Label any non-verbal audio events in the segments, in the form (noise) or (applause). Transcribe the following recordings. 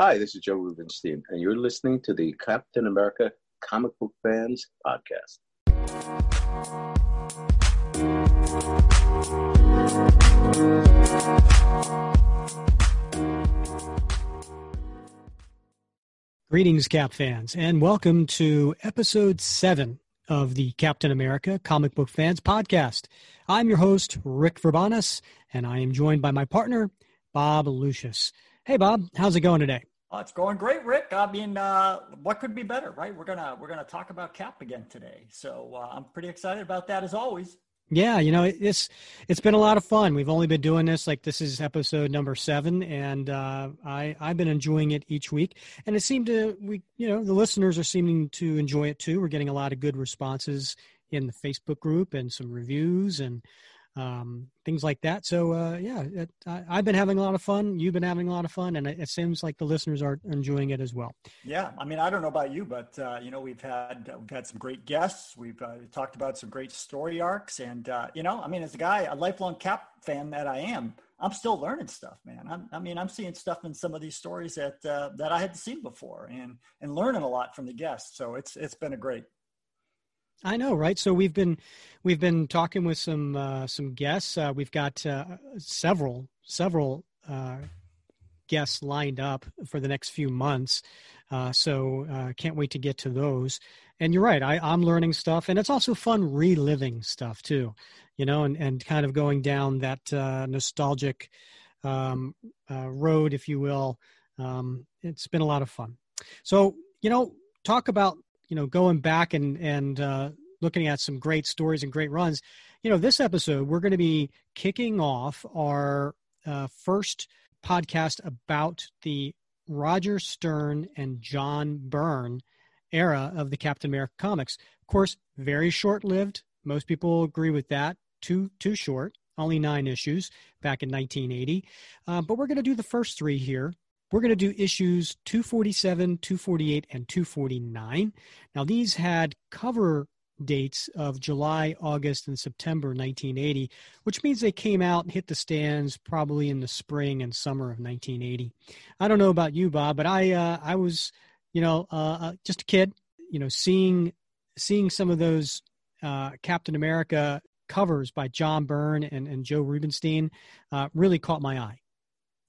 Hi, this is Joe Rubinstein, and you're listening to the Captain America Comic Book Fans Podcast. Greetings, Cap fans, and welcome to episode seven of the Captain America Comic Book Fans Podcast. I'm your host, Rick Verbanas, and I am joined by my partner, Bob Lucius. Hey, Bob, how's it going today? Uh, it's going great, Rick. I mean, uh, what could be better, right? We're gonna we're gonna talk about Cap again today, so uh, I'm pretty excited about that as always. Yeah, you know, it's it's been a lot of fun. We've only been doing this like this is episode number seven, and uh, I I've been enjoying it each week, and it seemed to we you know the listeners are seeming to enjoy it too. We're getting a lot of good responses in the Facebook group and some reviews and um, things like that. So uh, yeah, it, I, have been having a lot of fun. You've been having a lot of fun, and it, it, seems like the listeners are enjoying it as well. Yeah, I mean, I don't know about you, but uh, you know, we've had we've had some great guests. We've uh, talked about some great story arcs, and uh, you know, I mean, as a guy, a lifelong Cap fan that I am, I'm still learning stuff, man. I'm, i mean, I'm seeing stuff in some of these stories that uh, that I hadn't seen before, and and learning a lot from the guests. So it's it's been a great I know, right? So we've been we've been talking with some uh, some guests. Uh, we've got uh, several several uh, guests lined up for the next few months. Uh, so uh, can't wait to get to those. And you're right, I, I'm learning stuff, and it's also fun reliving stuff too. You know, and and kind of going down that nostalgic um, road, if you will. Um, it's been a lot of fun. So you know, talk about you know going back and and uh, looking at some great stories and great runs you know this episode we're going to be kicking off our uh, first podcast about the roger stern and john byrne era of the captain america comics. Of course very short lived most people agree with that. Too too short. Only nine issues back in 1980 uh, but we're going to do the first three here we're going to do issues 247, 248, and 249. Now, these had cover dates of July, August, and September 1980, which means they came out and hit the stands probably in the spring and summer of 1980. I don't know about you, Bob, but I uh, I was, you know, uh, uh, just a kid, you know, seeing seeing some of those uh, Captain America covers by John Byrne and, and Joe Rubinstein uh, really caught my eye.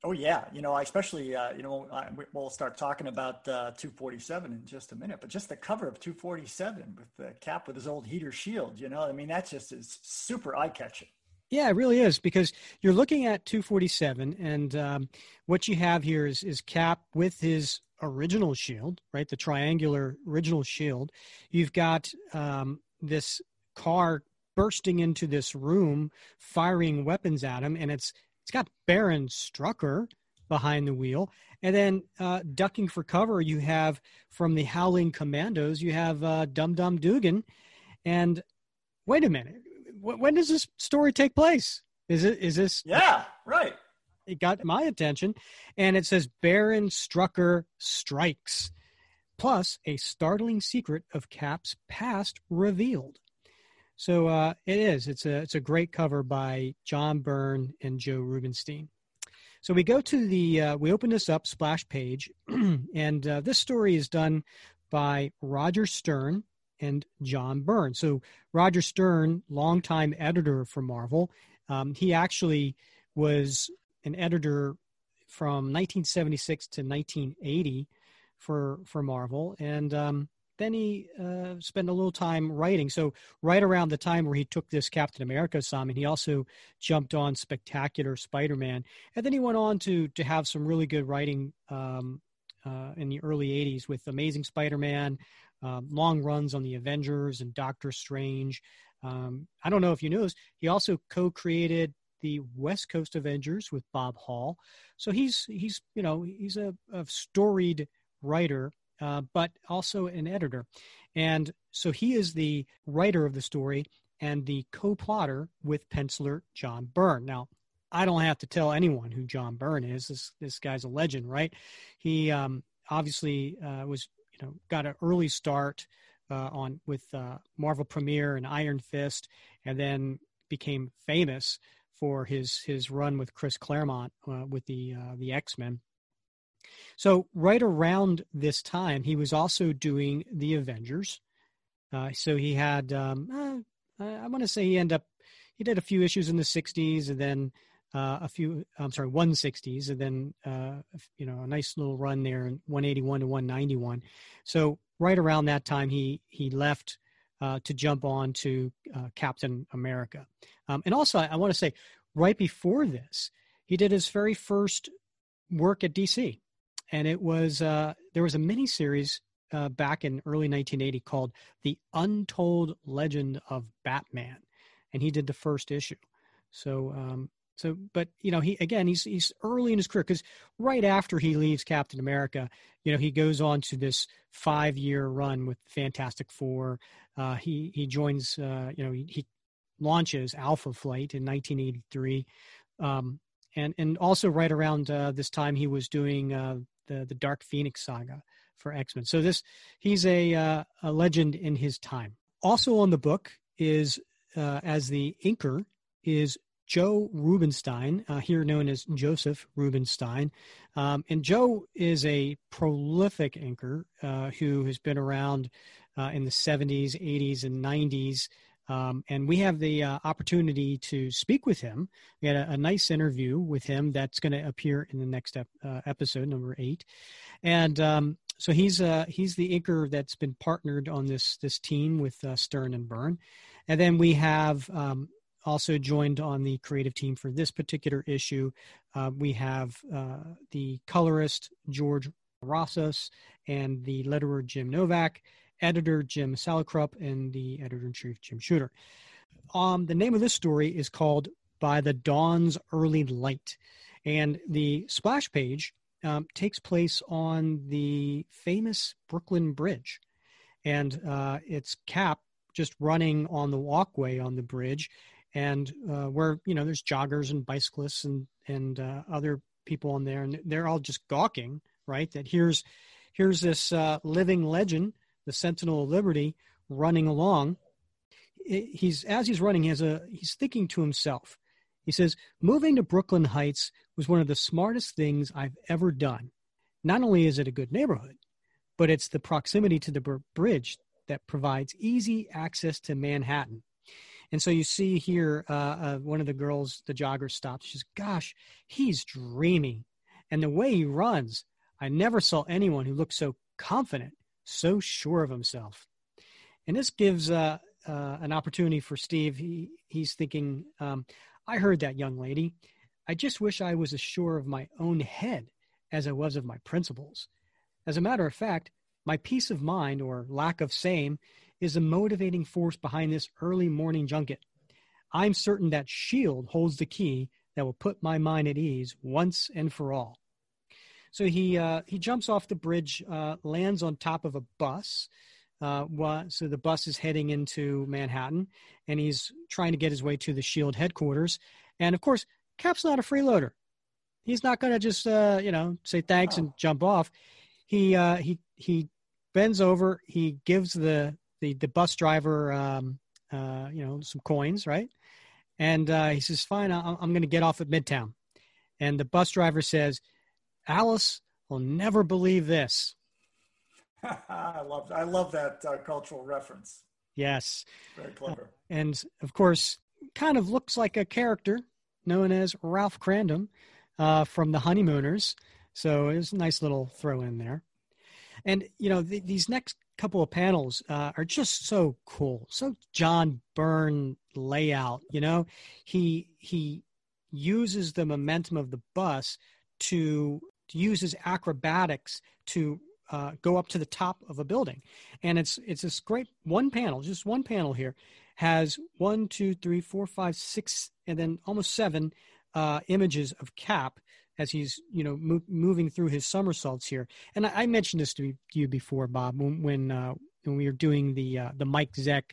Oh yeah, you know, especially uh, you know we'll start talking about uh, 247 in just a minute, but just the cover of 247 with the cap with his old heater shield, you know, I mean that just is super eye catching. Yeah, it really is because you're looking at 247, and um, what you have here is is Cap with his original shield, right? The triangular original shield. You've got um, this car bursting into this room, firing weapons at him, and it's it's got Baron Strucker behind the wheel. And then uh, ducking for cover, you have from the Howling Commandos, you have uh, Dum Dum Dugan. And wait a minute, when does this story take place? Is it is this? Yeah, right. It got my attention, and it says Baron Strucker strikes, plus a startling secret of Cap's past revealed. So uh, it is. It's a it's a great cover by John Byrne and Joe Rubinstein. So we go to the uh, we open this up splash page, (clears throat) and uh, this story is done by Roger Stern and John Byrne. So Roger Stern, longtime editor for Marvel, um, he actually was an editor from 1976 to 1980 for for Marvel, and um, then he uh, spent a little time writing. So right around the time where he took this Captain America assignment, he also jumped on Spectacular Spider-Man, and then he went on to to have some really good writing um, uh, in the early '80s with Amazing Spider-Man, um, long runs on the Avengers and Doctor Strange. Um, I don't know if you know this. He also co-created the West Coast Avengers with Bob Hall. So he's he's you know he's a, a storied writer uh, but also an editor. And so he is the writer of the story and the co plotter with penciler John Byrne. Now, I don't have to tell anyone who John Byrne is. This, this guy's a legend, right? He um, obviously uh, was, you know, got an early start uh, on with uh, Marvel Premiere and Iron Fist, and then became famous for his his run with Chris Claremont uh, with the the X Men. So right around this time, he was also doing the Avengers. Uh, so he had, um, uh, I want to say he ended up, he did a few issues in the '60s, and then uh, a few, I'm sorry, 160s, and then uh, you know a nice little run there in 181 to 191. So right around that time, he he left uh, to jump on to uh, Captain America. Um, and also, I, I want to say, right before this, he did his very first work at DC, and it was uh, there was a mini series uh, back in early 1980 called "The Untold Legend of Batman," and he did the first issue. So, um, so, but you know, he again, he's he's early in his career because right after he leaves Captain America, you know, he goes on to this five-year run with Fantastic Four. Uh, he he joins, uh, you know, he, he, launches Alpha Flight in 1983, um, and and also right around uh, this time he was doing uh, the the Dark Phoenix saga for X Men. So this he's a uh, a legend in his time. Also on the book is uh, as the inker is Joe Rubinstein, uh, here known as Joseph Rubinstein. Um, and Joe is a prolific inker uh, who has been around uh, in the 70s, 80s, and 90s. Um, and we have the uh, opportunity to speak with him. We had a, a nice interview with him that's going to appear in the next ep- uh, episode, number eight. And um, so he's uh, he's the inker that's been partnered on this this team with Stern and Byrne. And then we have um, also joined on the creative team for this particular issue. Uh, we have uh, the colorist George Roussos and the letterer Jim Novak, editor Jim Salicrup, and the editor in chief Jim Shooter. Um, the name of this story is called By the Dawn's Early Light, and the splash page um, takes place on the famous Brooklyn Bridge, and uh, it's Cap just running on the walkway on the bridge and uh, where you know there's joggers and bicyclists and and uh, other people on there, and they're all just gawking, right? That here's here's this uh, living legend, the Sentinel of Liberty, running along. He's as he's running, he has a he's thinking to himself. He says, "Moving to Brooklyn Heights was one of the smartest things I've ever done. Not only is it a good neighborhood, but it's the proximity to the bridge that provides easy access to Manhattan." And so you see here, uh, uh, one of the girls, the jogger stops. She's, gosh, he's dreamy. And the way he runs, I never saw anyone who looked so confident, so sure of himself. And this gives uh, uh, an opportunity for Steve. He, he's thinking, um, I heard that young lady. I just wish I was as sure of my own head as I was of my principles. As a matter of fact, my peace of mind or lack of same is the motivating force behind this early morning junket. I'm certain that SHIELD holds the key that will put my mind at ease once and for all. So he uh, he jumps off the bridge, uh, lands on top of a bus. Uh, so the bus is heading into Manhattan, and he's trying to get his way to the Shield headquarters. And of course, Cap's not a freeloader. He's not going to just uh, you know say thanks oh. and jump off. He uh, he he bends over. He gives the the the bus driver um, uh, you know some coins right and uh, he says fine I'm going to get off at midtown and the bus driver says alice will never believe this. (laughs) I love i love that uh, cultural reference. Yes. Very clever. And of course kind of looks like a character known as ralph Kramden uh, from the honeymooners. So it was a nice little throw in there. And you know the, these next couple of panels uh, are just so cool, so John Byrne layout. You know, he he uses the momentum of the bus to, to use his acrobatics to uh, go up to the top of a building, and it's it's this great one panel, just one panel here, has one, two, three, four, five, six, and then almost seven uh, images of Cap as he's you know mo- moving through his somersaults here. And I, I mentioned this to you before, Bob, when when, uh, when we were doing the uh, the Mike Zeck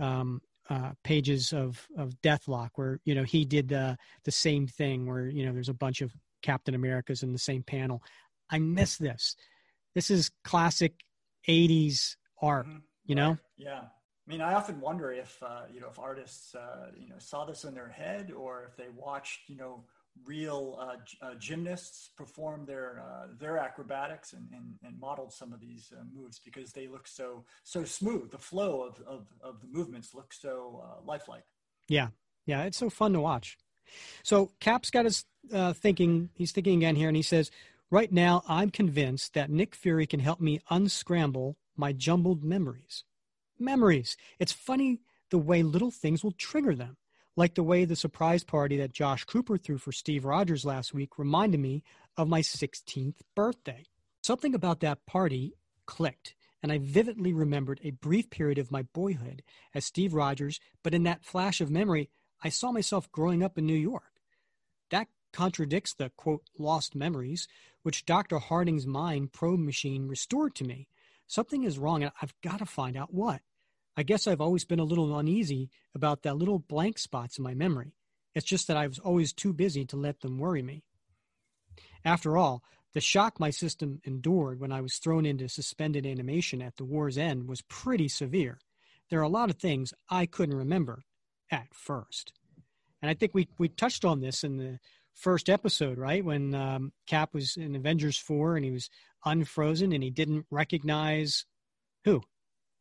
um, uh, pages of of Deathlok, where you know he did the the same thing, where you know there's a bunch of Captain Americas in the same panel. I miss this. This is classic '80s art. Mm-hmm. You know. Right. Yeah. I mean, I often wonder if uh, you know if artists uh, you know saw this in their head or if they watched you know real uh, uh, gymnasts perform their uh, their acrobatics and, and, and, modeled some of these uh, moves because they look so so smooth. The flow of, of, of the movements look so uh, lifelike. Yeah, yeah, it's so fun to watch. So Cap's got his uh, thinking. He's thinking again here, and he says, "Right now, I'm convinced that Nick Fury can help me unscramble my jumbled memories. Memories. It's funny the way little things will trigger them." like the way the surprise party that Josh Cooper threw for Steve Rogers last week reminded me of my 16th birthday. Something about that party clicked, and I vividly remembered a brief period of my boyhood as Steve Rogers, but in that flash of memory, I saw myself growing up in New York. That contradicts the quote lost memories which Dr. Harding's mind probe machine restored to me. Something is wrong, and I've got to find out what. I guess I've always been a little uneasy about that little blank spots in my memory. It's just that I was always too busy to let them worry me. After all, the shock my system endured when I was thrown into suspended animation at the war's end was pretty severe. There are a lot of things I couldn't remember at first. And I think we, we touched on this in the first episode, right? When um, Cap was in Avengers 4 and he was unfrozen and he didn't recognize who?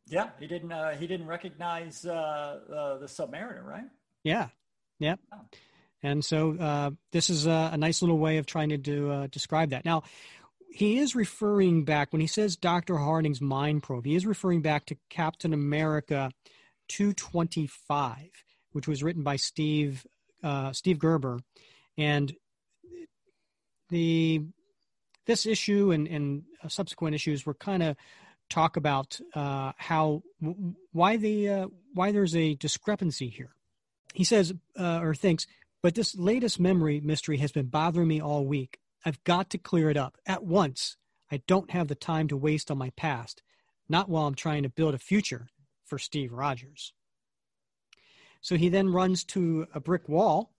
Yeah, he didn't. Uh, he didn't recognize uh, uh, the Submariner, right? Yeah, yeah. Oh. And so uh, this is a, a, nice little way of trying to do, uh, describe that. Now, he is referring back when he says Doctor Harding's mind probe. He is referring back to Captain America 225, which was written by Steve uh, Steve Gerber, and the this issue and, and subsequent issues were kind of talk about uh, how why the uh, why there's a discrepancy here. He says uh, or thinks, but this latest memory mystery has been bothering me all week. I've got to clear it up at once. I don't have the time to waste on my past, not while I'm trying to build a future for Steve Rogers. So he then runs to a brick wall,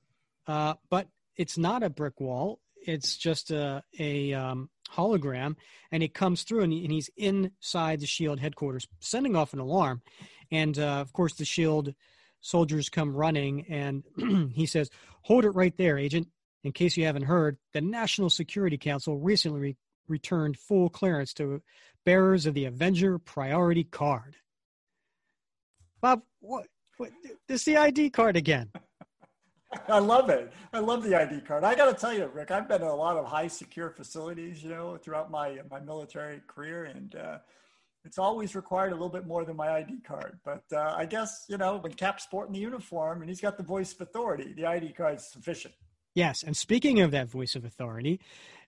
uh, but it's not a brick wall. It's just a, a um, hologram and he comes through and, he, and, he's inside the shield headquarters sending off an alarm. And uh, of course the shield soldiers come running and (clears throat) he says hold it right there agent in case you haven't heard. The national security council recently re- returned full clearance to bearers of the avenger priority card. Bob what, what this the id card again (laughs) I love it. I love the ID card. I got to tell you, Rick, I've been in a lot of high secure facilities, you know, throughout my my military career, and uh, it's always required a little bit more than my ID card. But uh, I guess you know, when Cap's sporting the uniform and he's got the voice of authority, the ID card is sufficient. Yes, and speaking of that voice of authority,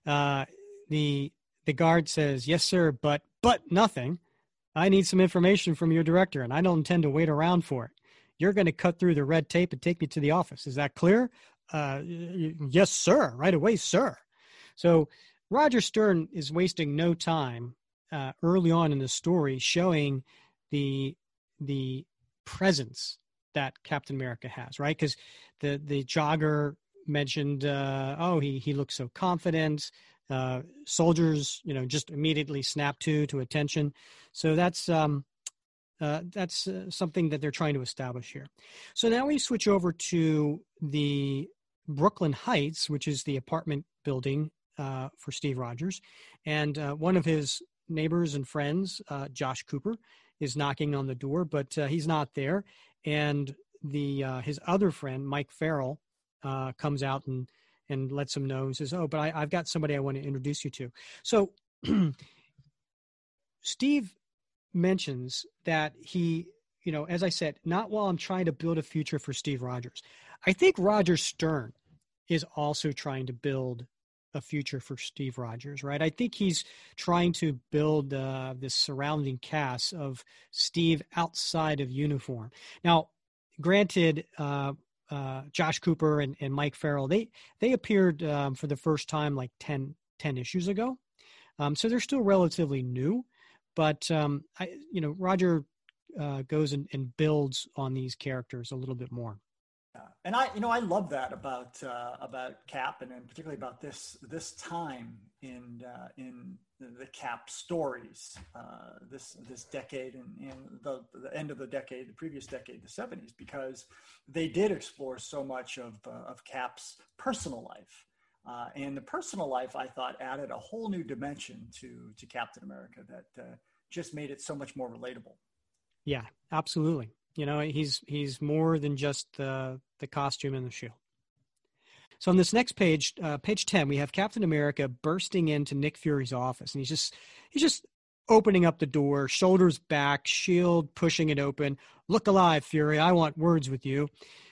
uh, the the guard says, "Yes, sir, but but nothing. I need some information from your director, and I don't intend to wait around for it." You're going to cut through the red tape and take me to the office. Is that clear? Uh, yes, sir. Right away, sir. So Roger Stern is wasting no time uh, early on in the story showing the the presence that Captain America has, right? Because the the jogger mentioned, uh, oh, he he looks so confident. Uh, soldiers, you know, just immediately snap to to attention. So that's um, uh, that's uh, something that they're trying to establish here. So now we switch over to the Brooklyn Heights, which is the apartment building uh, for Steve Rogers. And uh, one of his neighbors and friends, uh, Josh Cooper, is knocking on the door, but he's not there. And the his other friend, Mike Farrell, comes out and and lets him know and says, "Oh, but I, I've got somebody I want to introduce you to." So (clears throat) Steve mentions that he, you know, as I said, not while I'm trying to build a future for Steve Rogers. I think Roger Stern is also trying to build a future for Steve Rogers, right? I think he's trying to build uh, this surrounding cast of Steve outside of uniform. Now, granted, uh, uh, Josh Cooper and, and, Mike Farrell, they they appeared um, for the first time like 10, 10 issues ago, um, so they're still relatively new. But um, I, you know, Roger uh, goes and, and, builds on these characters a little bit more. Yeah. And I, you know, I love that about uh, about Cap, and, and particularly about this this time in uh, in the cap stories uh, this this decade and, and the, the end of the decade, the previous decade, the 70s, because they did explore so much of, uh, of Cap's personal life. Uh, and the personal life, I thought, added a whole new dimension to, to Captain America that uh, just made it so much more relatable. Yeah, absolutely. You know, he's he's more than just the the costume and the shield. So on this next page, uh, page ten, we have Captain America bursting into Nick Fury's office, and he's just he's just opening up the door, shoulders back, shield pushing it open. Look alive, Fury! I want words with you.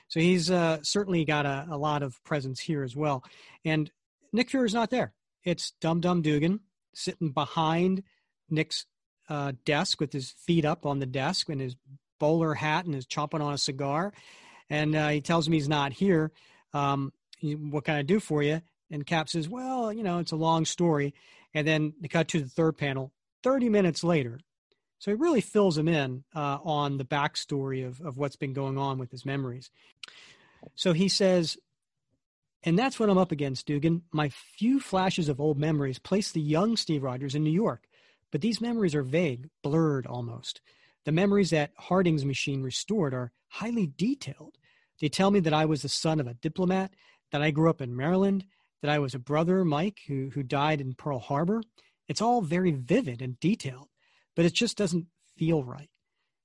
So he's uh, certainly got a, a lot of presence here as well. And Nick Fury's not there. It's Dum Dum Dugan sitting behind Nick's uh, desk with his feet up on the desk and his bowler hat and is chomping on a cigar. And uh, he tells me he's not here. Um, what can I do for you? And Cap says, well, you know, it's a long story. And then they cut to the third panel 30 minutes later. So he really fills him in uh, on the backstory of, of what's been going on with his memories. So he says, and that's what I'm up against, Dugan. My few flashes of old memories place the young Steve Rogers in New York, but these memories are vague, blurred almost. The memories that Harding's machine restored are highly detailed. They tell me that I was the son of a diplomat, that I grew up in Maryland, that I was a brother, Mike, who, who died in Pearl Harbor. It's all very vivid and detailed, but it just doesn't feel right.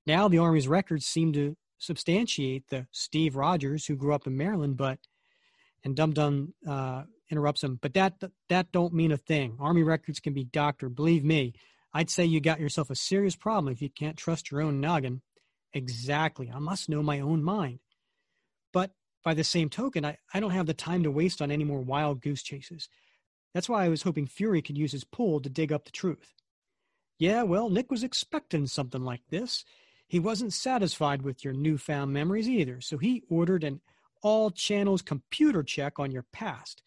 Now the Army's records seem to substantiate the Steve Rogers who grew up in Maryland, but and Dum Dum uh, interrupts him. But that that don't mean a thing. Army records can be doctored. Believe me, I'd say you got yourself a serious problem if you can't trust your own noggin. Exactly. I must know my own mind. But by the same token, I, I don't have the time to waste on any more wild goose chases. That's why I was hoping Fury could use his pull to dig up the truth. Yeah, well, Nick was expecting something like this. He wasn't satisfied with your newfound memories either, so he ordered an all channels computer check on your past.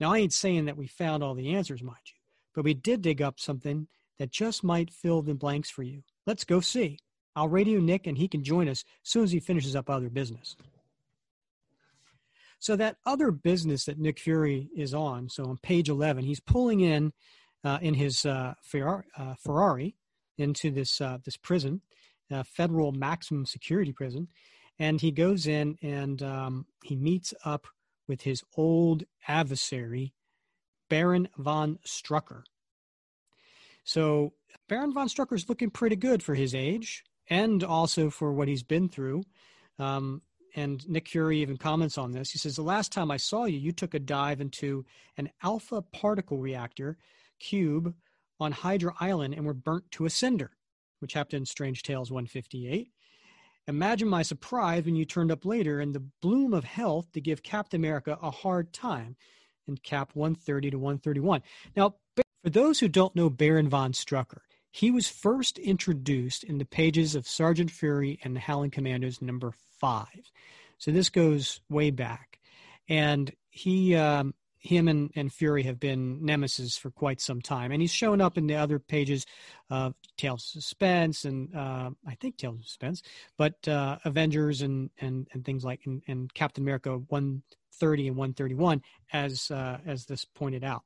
Now, I ain't saying that we found all the answers, mind you, but we did dig up something that just might fill the blanks for you. Let's go see. I'll radio Nick and he can join us as soon as he finishes up other business. So that other business that Nick Fury is on, so on page 11, he's pulling in in his uh, Ferrari, uh, Ferrari, into this uh, this prison, uh, federal maximum security prison, and he goes in and um, he meets up with his old adversary, Baron von Strucker. So Baron von Strucker is looking pretty good for his age and also for what he's been through. Um, and Nick Fury even comments on this. He says, The last time I saw you, you took a dive into an alpha particle reactor cube on Hydra Island and were burnt to a cinder, which happened in Strange Tales 158. Imagine my surprise when you turned up later in the bloom of health to give Captain America a hard time in Cap 130 to 131. Now, for those who don't know Baron von Strucker, he was first introduced in the pages of Sergeant Fury and the Howling Commandos number five. So this goes way back. And he, um, him and, and Fury have been nemesis for quite some time. And he's shown up in the other pages of Tales of Suspense and uh, I think Tales of Suspense, but uh, Avengers and, and, and things like and, and Captain America 130 and 131 as, uh, as this pointed out.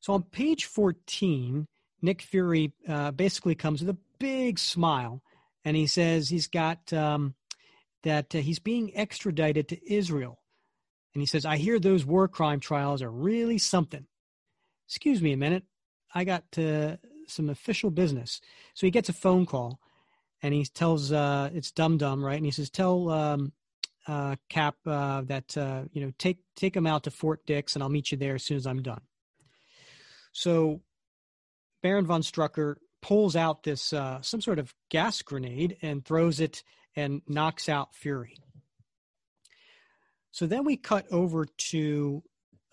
So on page 14, Nick Fury uh, basically comes with a big smile and he says he's got um, that uh, he's being extradited to Israel. And he says, I hear those war crime trials are really something. Excuse me a minute. I got uh, some official business. So he gets a phone call and he tells, uh, it's Dum Dum, right? And he says, Tell um, uh, Cap uh, that, uh, you know, take, take him out to Fort Dix and I'll meet you there as soon as I'm done. So Baron von Strucker pulls out this uh, some sort of gas grenade and throws it and knocks out Fury. So then we cut over to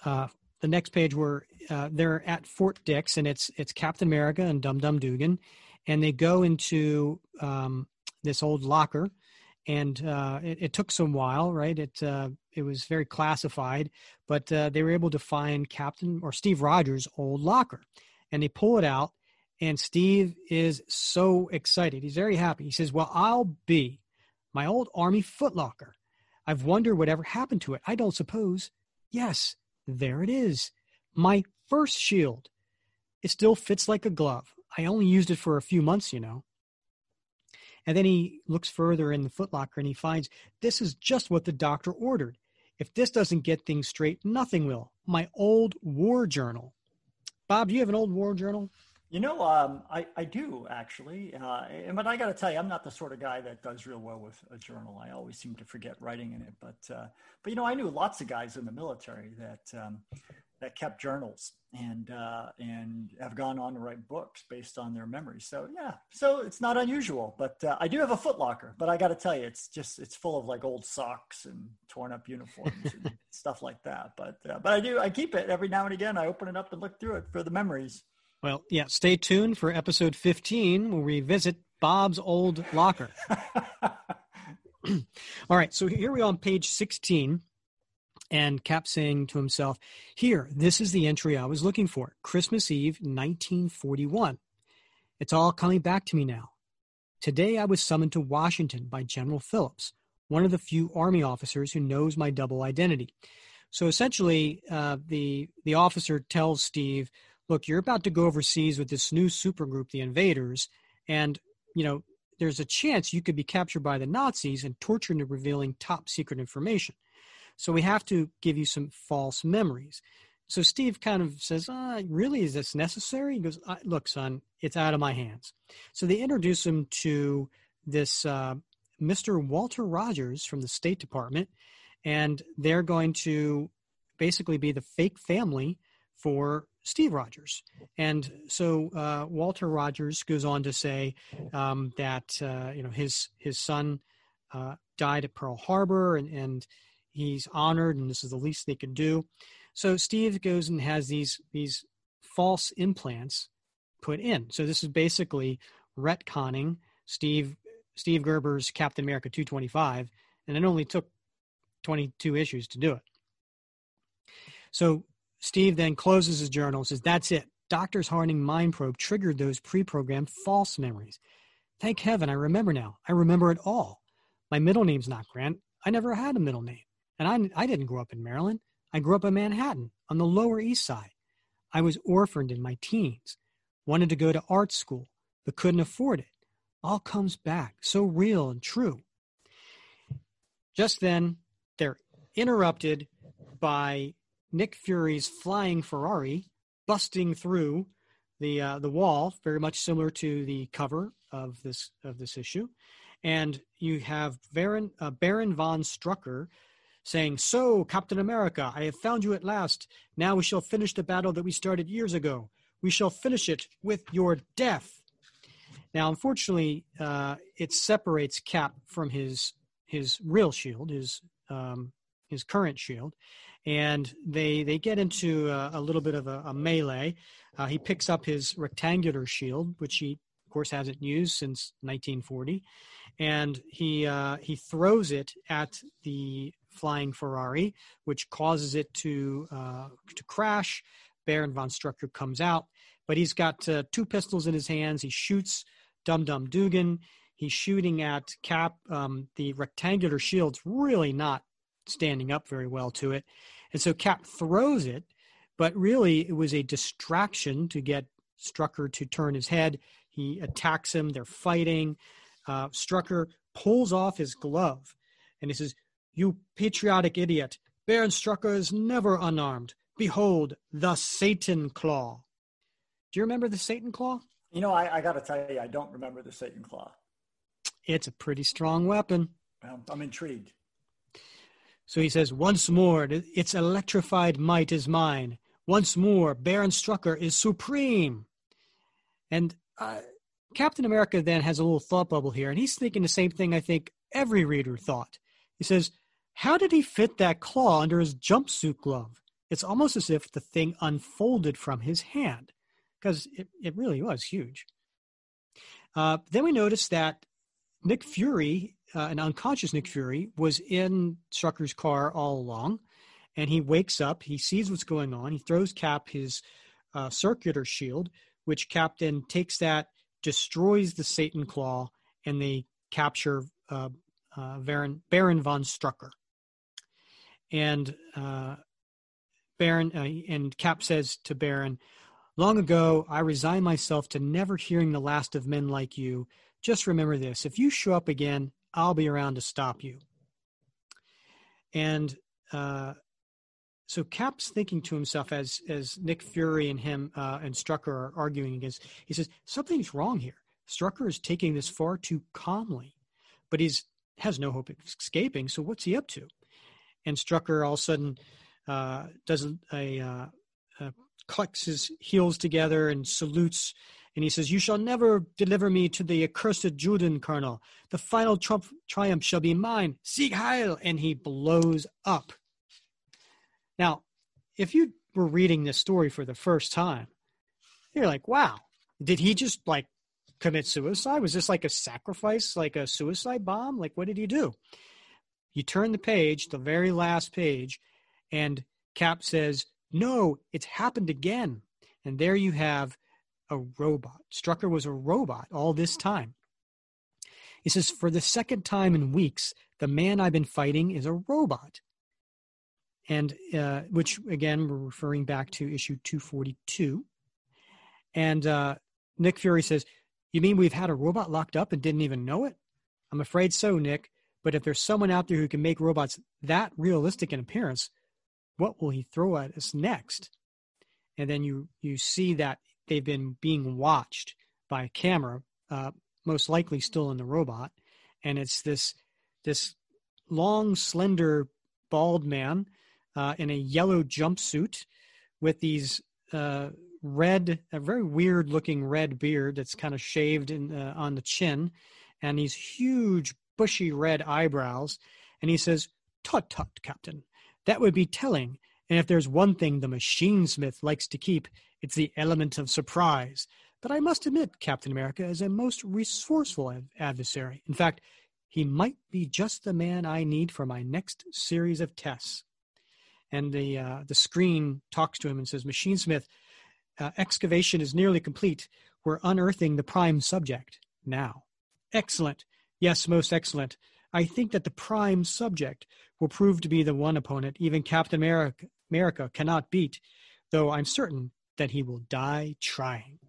uh, the next page where uh, they're at Fort Dix and it's it's Captain America and Dum Dum Dugan, and they go into um, this old locker, and uh, it, it, took some while, right? It uh, it was very classified, but uh, they were able to find Captain or Steve Rogers' old locker, and they pull it out, and Steve is so excited. He's very happy. He says, "Well, I'll be my old army footlocker. I've wondered whatever happened to it. I don't suppose. Yes, there it is. My first shield. It still fits like a glove. I only used it for a few months, you know. And then he looks further in the footlocker and he finds this is just what the doctor ordered. If this doesn't get things straight, nothing will. My old war journal. Bob, do you have an old war journal? You know, um, I, I do actually. Uh, but I got to tell you, I'm not the sort of guy that does real well with a journal. I always seem to forget writing in it. But, uh, but you know, I knew lots of guys in the military that um, that kept journals and uh, and have gone on to write books based on their memories. So yeah, so it's not unusual. But uh, I do have a footlocker, but I got to tell you, it's just it's full of like old socks and torn up uniforms and (laughs) stuff like that. But uh, but I do I keep it every now and again. I open it up and look through it for the memories. Well, yeah. Stay tuned for episode 15 where we visit Bob's old locker. (laughs) (clears throat) All right, so here we are on page 16 and Cap saying to himself, Here, this is the entry I was looking for Christmas Eve, 1941. It's all coming back to me now. Today I was summoned to Washington by General Phillips, one of the few Army officers who knows my double identity. So essentially, uh, the, the officer tells Steve, Look, you're about to go overseas with this new supergroup, the Invaders, and, you know, there's a chance you could be captured by the Nazis and tortured into revealing top secret information. So we have to give you some false memories. So Steve kind of says, uh, Really, is this necessary? He goes, Look, son, it's out of my hands. So they introduce him to this uh, Mr. Walter Rogers from the State Department, and they're going to basically be the fake family for Steve Rogers. And so uh, Walter Rogers goes on to say um, that uh, you know his his son uh, died at Pearl Harbor, and, and he's honored and this is the least they could do. So steve goes and has these these false implants put in. So this is basically retconning steve steve gerber's captain america 225 and it only took 22 issues to do it. So steve then closes his journal and says that's it doctor's hardening mind probe triggered those pre-programmed false memories thank heaven i remember now i remember it all my middle name's not grant i never had a middle name and I, I didn't grow up in Maryland. I grew up in Manhattan on the Lower East Side. I was orphaned in my teens, wanted to go to art school, but couldn't afford it. All comes back, so real and true. Just then, they're interrupted by Nick Fury's flying Ferrari busting through the uh, the wall, very much similar to the cover of this of this issue, and you have Baron uh, Baron von Strucker saying, So, Captain America, I have found you at last. Now we shall finish the battle that we started years ago. We shall finish it with your death. Now, unfortunately, uh, it separates Cap from his his real shield, his um, his current shield, and they they get into a, a little bit of a, a melee. Uh, he picks up his rectangular shield, which he of course hasn't used since 1940, and he uh, he throws it at the flying Ferrari, which causes it to uh, to crash. Baron von Strucker comes out, but he's got uh, two pistols in his hands. He shoots Dum Dum Dugan. He's shooting at Cap. Um, the rectangular shield's really not standing up very well to it, and so Cap throws it, but really it was a distraction to get Strucker to turn his head. He attacks him. They're fighting. Uh, Strucker pulls off his glove, and he says, you patriotic idiot! Baron Strucker is never unarmed. Behold, the Satan Claw. Do you remember the Satan Claw? You know, I, I got to tell you, I don't remember the Satan Claw. It's a pretty strong weapon. Well, I'm intrigued. So he says, Once more, its electrified might is mine. Once more, Baron Strucker is supreme. And uh, Captain America then has a little thought bubble here, and he's thinking the same thing I think every reader thought. He says, how did he fit that claw under his jumpsuit glove? It's almost as if the thing unfolded from his hand, because it, it really was huge. Uh, then we notice that Nick Fury, uh, an unconscious Nick Fury, was in Strucker's car all along, and he wakes up. He sees what's going on. He throws Cap his uh, circular shield, which Cap then takes that, destroys the Satan Claw, and they capture uh, uh, Baron, Baron von Strucker and uh, Baron uh, and Cap says to Baron, Long ago, I resigned myself to never hearing the last of men like you. Just remember this if you show up again, I'll be around to stop you. And uh, so Cap's thinking to himself as as Nick Fury and him uh, and Strucker are arguing against. He says something's wrong here. Strucker is taking this far too calmly, but he's has no hope of escaping. So what's he up to? And Strucker all of a sudden uh, does a, uh, uh, clicks his heels together and salutes. And he says, You shall never deliver me to the accursed Juden, Colonel. The final trump, triumph shall be mine. Sieg Heil! And he blows up. Now, if you were reading this story for the first time, you're like, wow, did he just like commit suicide? Was this like a sacrifice, like a suicide bomb? Like, what did he do? You turn the page, the very last page, and Cap says, No, it's happened again. And there you have a robot. Strucker was a robot all this time. He says, For the second time in weeks, the man I've been fighting is a robot. And uh, which, again, we're referring back to issue 242. And uh, Nick Fury says, You mean we've had a robot locked up and didn't even know it? I'm afraid so, Nick. But if there's someone out there who can make robots that realistic in appearance, what will he throw at us next? And then you you see that they've been being watched by a camera, uh, most likely still in the robot, and it's this this long, slender, bald man uh, in a yellow jumpsuit with these uh, red, a very weird looking red beard that's kind of shaved in, uh, on the chin, and these huge bushy red eyebrows, and he says, Tut tut, Captain. That would be telling. And if there's one thing the machine smith likes to keep, it's the element of surprise. But I must admit, Captain America is a most resourceful adversary. In fact, he might be just the man I need for my next series of tests. And the uh, the screen talks to him and says, "Machine Smith, uh, excavation is nearly complete. We're unearthing the prime subject now. Excellent. Yes, most excellent. I think that the prime subject will prove to be the one opponent even Captain America, America cannot beat, though I'm certain that he will die trying.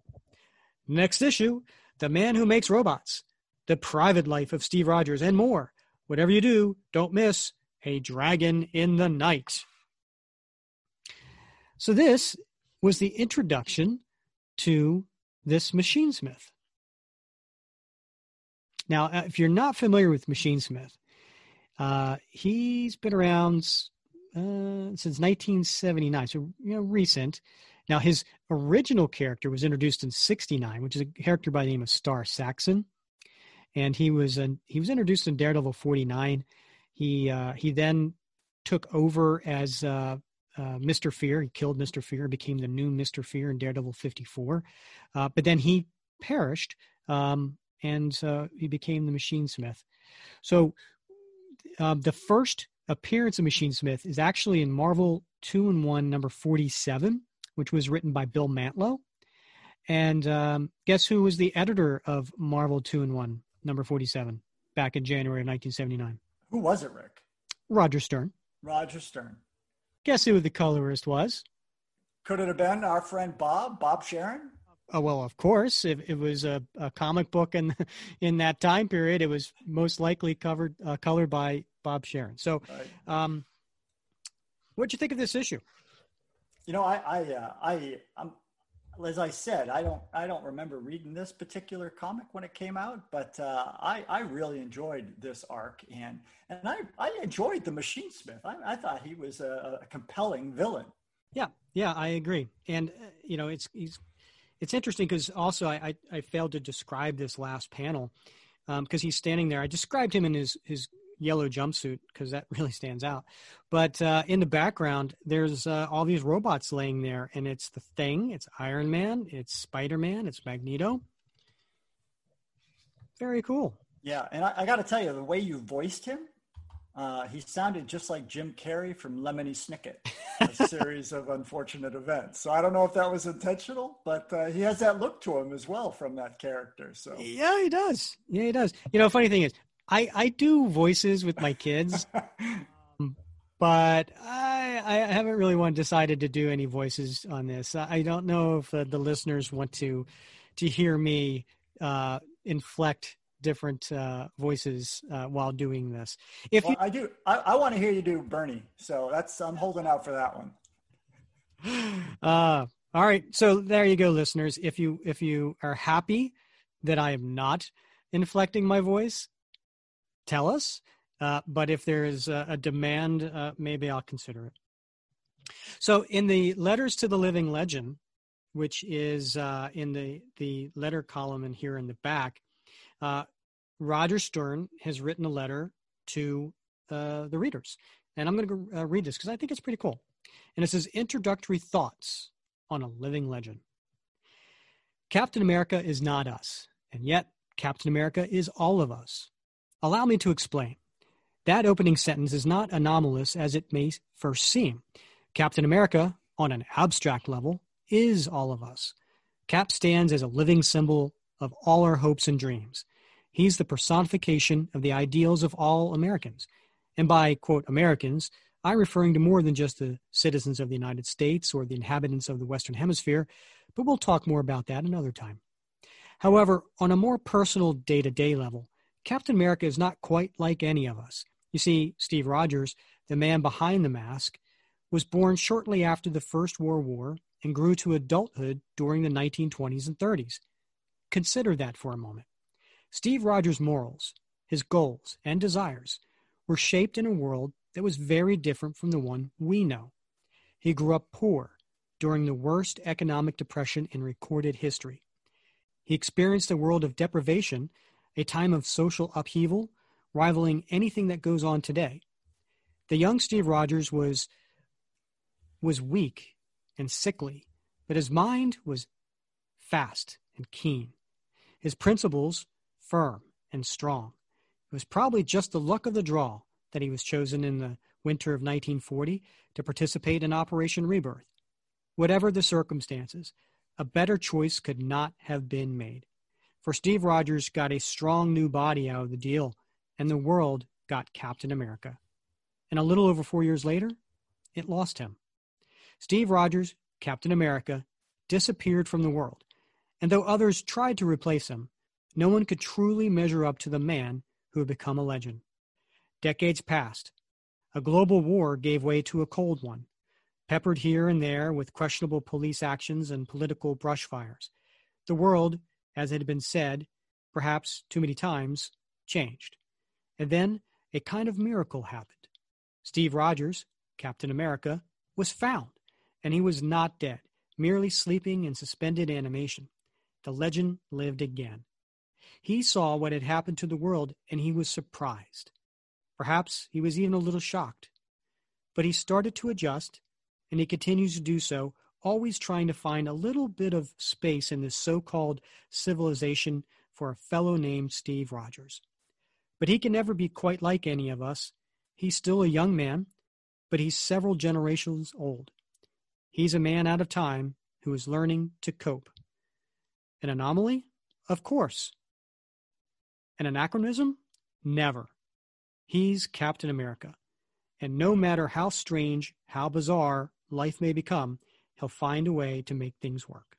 Next issue The Man Who Makes Robots, The Private Life of Steve Rogers, and more. Whatever you do, don't miss A Dragon in the Night. So, this was the introduction to this machine smith. Now, uh, if you're not familiar with Machine Smith, uh, he's been around uh, since 1979, so you know recent. Now, his original character was introduced in '69, which is a character by the name of Star Saxon, and he was an, he was introduced in Daredevil 49. He uh, he then took over as uh, uh, Mr. Fear. He killed Mr. Fear, became the new Mr. Fear in Daredevil 54. Uh, but then he perished um, and uh, he became the Machine Smith. So um, the first appearance of Machine Smith is actually in Marvel 2 and 1, number 47, which was written by Bill Mantlo. And um, guess who was the editor of Marvel 2 and 1, number 47, back in January of 1979? Who was it, Rick? Roger Stern. Roger Stern. Guess who the colorist was? Could it have been our friend Bob, Bob Sharen? Oh, well, of course, if it was a, a comic book in in that time period, it was most likely covered uh, colored by Bob Sharen. So, right. um, what'd you think of this issue? You know, I I uh, I I'm, as I said, I don't I don't remember reading this particular comic when it came out, but uh, I I really enjoyed this arc and and I I enjoyed the Machine Smith. I, I thought he was a, a compelling villain. Yeah, yeah, I agree. And uh, you know, it's he's it's interesting because also I, I, I, failed to describe this last panel because um, he's standing there. I described him in his, his yellow jumpsuit because that (laughs) really stands out. But uh, in the background, there's uh, all these robots laying there, and it's the Thing, it's Iron Man, it's Spider Man, it's Magneto. Very cool. Yeah, and I, I got to tell you, the way you voiced him, uh, he sounded just like Jim Carrey from Lemony Snicket, a (laughs) series of unfortunate events. So I don't know if that was intentional, but uh, he has that look to him as well from that character. So yeah, he does. Yeah, he does. You know, funny thing is, I I do voices with my kids, (laughs) um, but I, I haven't really one decided to do any voices on this. I don't know if uh, the listeners want to to hear me uh, inflect different uh, voices uh, while doing this. If well, you, I do, I, I want to hear you do Bernie. So that's I'm holding out for that one. (laughs) Uh, all right. So there you go, listeners. If you if you are happy that I am not inflecting my voice, tell us. Uh, but if there is a, a demand, uh, maybe I'll consider it. So, in the letters to the living legend, which is uh, in the the letter column and here in the back, uh, Roger Stern has written a letter to uh, the readers, and I'm going to uh, read this because I think it's pretty cool. And it says, "Introductory thoughts on a living legend." Captain America is not us, and yet Captain America is all of us. Allow me to explain. That opening sentence is not anomalous as it may first seem. Captain America, on an abstract level, is all of us. Cap stands as a living symbol of all our hopes and dreams. He's the personification of the ideals of all Americans. And by, quote, Americans, I'm referring to more than just the citizens of the United States or the inhabitants of the Western Hemisphere, but we'll talk more about that another time. However, on a more personal day to day level, Captain America is not quite like any of us. You see, Steve Rogers, the man behind the mask, was born shortly after the First World War and grew to adulthood during the 1920s and 30s. Consider that for a moment. Steve Rogers' morals, his goals, and desires were shaped in a world that was very different from the one we know. He grew up poor during the worst economic depression in recorded history. He experienced a world of deprivation, a time of social upheaval rivaling anything that goes on today. The young Steve Rogers was was weak and sickly, but his mind was fast and keen. His principles firm and strong. It was probably just the luck of the draw that he was chosen in the winter of 1940 to participate in Operation Rebirth. Whatever the circumstances, a better choice could not have been made. For Steve Rogers got a strong new body out of the deal and the world got Captain America. And a little over four years later, it lost him. Steve Rogers, Captain America, disappeared from the world, and though others tried to replace him, no one could truly measure up to the man who had become a legend. Decades passed. A global war gave way to a cold one, peppered here and there with questionable police actions and political brushfires. The world, as it had been said, perhaps too many times, changed. And then a kind of miracle happened. Steve Rogers, Captain America, was found, and he was not dead, merely sleeping in suspended animation. The legend lived again. He saw what had happened to the world, and he was surprised. Perhaps he was even a little shocked. But he started to adjust, and he continues to do so, always trying to find a little bit of space in this so called civilization for a fellow named Steve Rogers. But he can never be quite like any of us. He's still a young man, but he's several generations old. He's a man out of time who is learning to cope. An anomaly? Of course. An anachronism? Never. He's Captain America. And no matter how strange, how bizarre life may become, he'll find a way to make things work.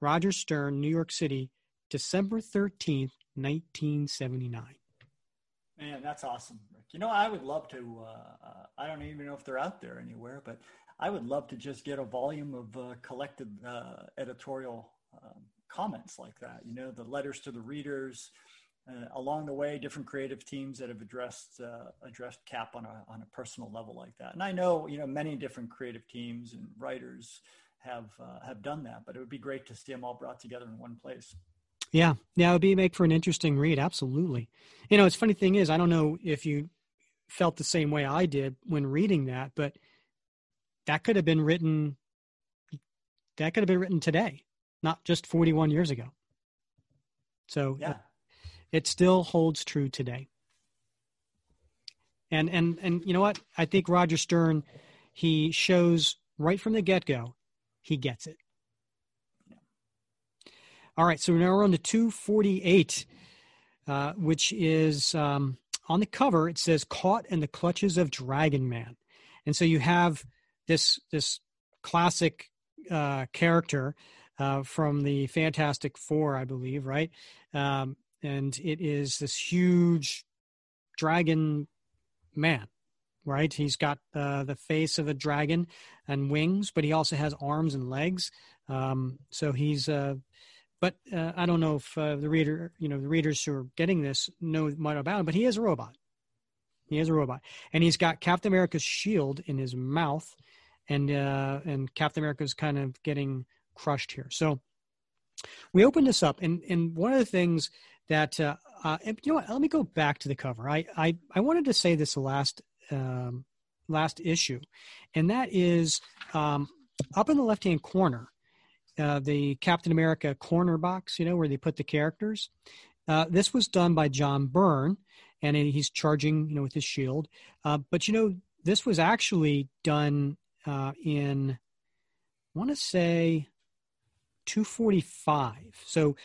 Roger Stern, New York City, December 13th, 1979. Man, that's awesome, Rick. You know, I would love to. Uh, uh, I don't even know if they're out there anywhere, but I would love to just get a volume of uh, collected uh, editorial um, comments like that. You know, the letters to the readers. Uh, along the way, different creative teams that have addressed uh, addressed Cap on a on a personal level like that. And I know you know many different creative teams and writers have have done that, but it would be great to see them all brought together in one place. Yeah, yeah, it would be make for an interesting read. Absolutely. You know, it's funny thing is, I don't know if you felt the same way I did when reading that, but that could have been written. That could have been written today, not just 41 years ago. So yeah. It, still holds true today. And and and you know what? I think Roger Stern, he shows right from the get go, he gets it. All right, so now we're on to 248, uh, which is um, on the cover. It says "Caught in the Clutches of Dragon Man." and so you have this this classic uh, character uh, from the Fantastic Four, I believe, right? Um, and it is this huge dragon man, right? He's got uh, the face of a dragon and wings, but he also has arms and legs. Um, so he's, uh, but uh, I don't know if uh, the reader, you know, the readers who are getting this know much about him, but he is a robot. He is a robot, and he's got Captain America's shield in his mouth, and uh, and Captain America's kind of getting crushed here. So we open this up, and and one of the things that uh, uh, you know what, let me go back to the cover. I I, I wanted to say this last um, last issue, and that is um, up in the left hand corner, uh, the Captain America corner box. You know where they put the characters. Uh, this was done by John Byrne, and he's charging you know with his shield. Uh, but you know this was actually done uh, in I want to say 245. So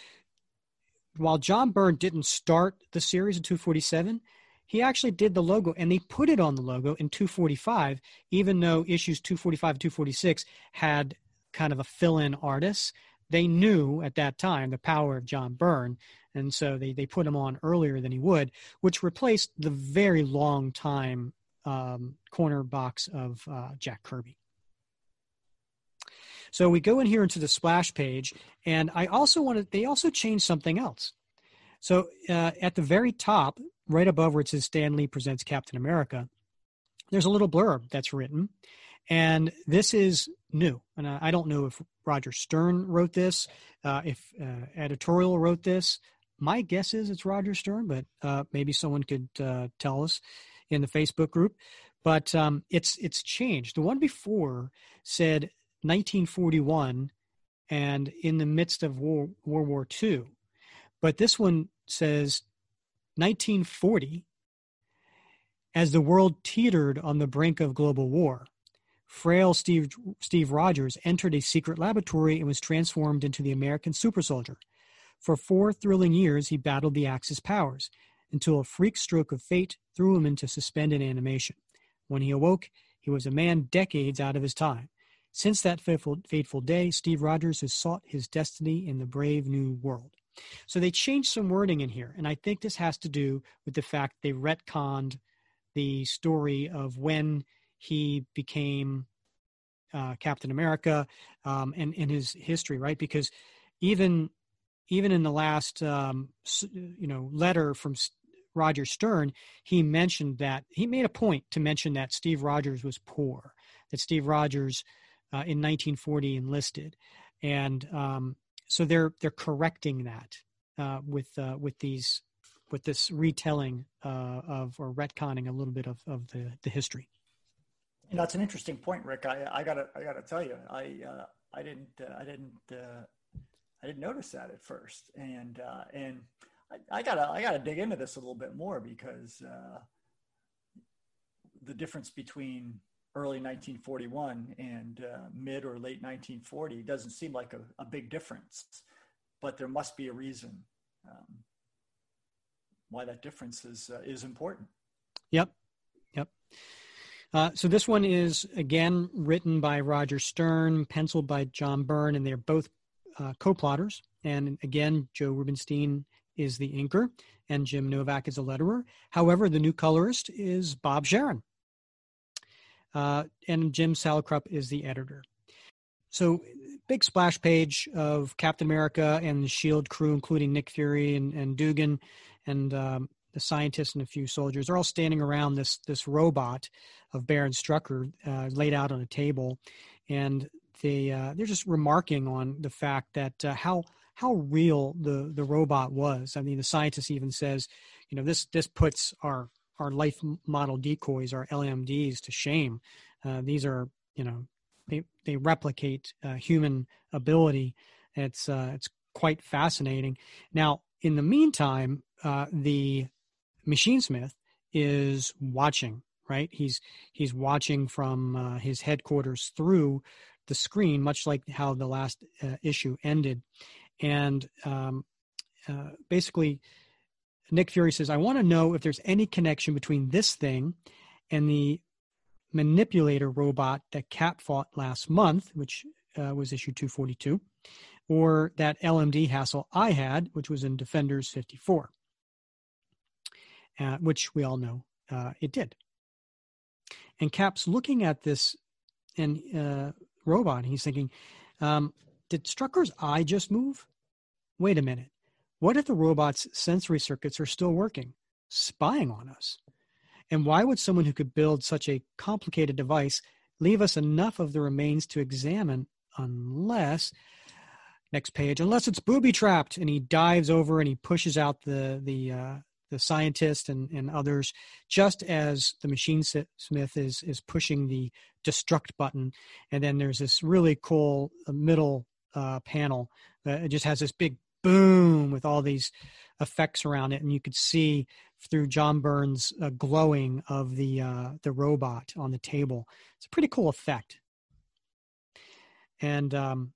while John Byrne didn't start the series in 247, he actually did the logo and they put it on the logo in 245, even though issues 245 and 246 had kind of a fill in artist. They knew at that time the power of John Byrne, and so they, they put him on earlier than he would, which replaced the very long time um, corner box of uh, Jack Kirby. So we go in here into the splash page, and I also wanted, they also changed something else. So uh, at the very top, right above where it says Stan Lee presents Captain America, there's a little blurb that's written. And this is new. And I don't know if Roger Stern wrote this, uh, if uh, editorial wrote this. My guess is it's Roger Stern, but uh, maybe someone could uh, tell us in the Facebook group. But um, it's it's changed. The one before said 1941 and in the midst of World War II. But this one says 1940 as the world teetered on the brink of global war. Frail Steve, Steve Rogers entered a secret laboratory and was transformed into the American super soldier. For four thrilling years, he battled the Axis powers until a freak stroke of fate threw him into suspended animation. When he awoke, he was a man decades out of his time. Since that fateful, fateful day, Steve Rogers has sought his destiny in the brave new world. So they changed some wording in here, and I think this has to do with the fact they retconned the story of when he became uh, Captain America um, and in his history, right? Because even even in the last um, you know letter from Roger Stern, he mentioned that he made a point to mention that Steve Rogers was poor, that Steve Rogers uh, in 1940 enlisted, and um, so they're they're correcting that uh, with uh, with these with this retelling uh, of or retconning a little bit of, of the, the history. It's an interesting point, Rick. I, I gotta I gotta tell you, I uh, I didn't I didn't I didn't notice that at first, and and I, I, gotta I gotta dig into this a little bit more because the difference between early 1941 and uh, mid or late 1940 doesn't seem like a, a, big difference, but there must be a reason um, why that difference is uh, is important. Yep, yep. Uh, so this one is again written by Roger Stern, penciled by John Byrne, and they're both uh, co-plotters. And again, Joe Rubinstein is the inker, and Jim Novak is a letterer. However, the new colorist is Bob Sharen uh, and Jim Salicrup is the editor. So, big splash page of Captain America and the Shield crew, including Nick Fury and, and Dugan, and um, the scientists and a few soldiers. They're all standing around this this robot of Baron Strucker uh, laid out on a table, and they uh, they're just remarking on the fact that uh, how how real the the robot was. I mean, the scientist even says, you know, this this puts our our life model decoys, our LMDs, to shame. Uh, these are, you know, they they replicate uh, human ability. It's uh, it's quite fascinating. Now, in the meantime, uh, the Machinesmith is watching. Right, he's he's watching from uh, his headquarters through the screen, much like how the last uh, issue ended, and um, basically Nick Fury says, I want to know if there's any connection between this thing and the manipulator robot that Cap fought last month, which uh, was issue 242, or that LMD hassle I had, which was in Defenders 54, uh, which we all know uh, it did. And Cap's looking at this and uh, robot, and he's thinking, um, did Strucker's eye just move? Wait a minute. What if the robot's sensory circuits are still working, spying on us? And why would someone who could build such a complicated device leave us enough of the remains to examine unless next page unless it's booby trapped and he dives over and he pushes out the the uh, the scientist and, and others just as the Machinesmith is is pushing the destruct button and then there's this really cool uh, middle uh, panel that just has this big boom with all these effects around it and you could see through John Byrne's uh, glowing of the uh, the robot on the table. It's a pretty cool effect. And um,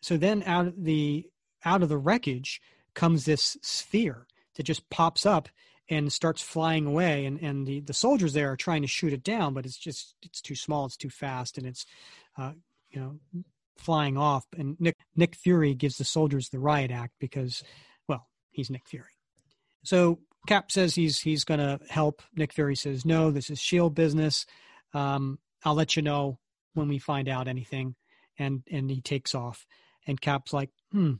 so then out of the out of the wreckage comes this sphere that just pops up and starts flying away and, and the, the soldiers there are trying to shoot it down but it's just it's too small it's too fast and it's uh, you know flying off and nick nick fury gives the soldiers the riot act because well he's nick fury so Cap says he's he's going to help. Nick Fury says no. This is Shield business. Um, I'll let you know when we find out anything. And and he takes off. And Cap's like, hmm,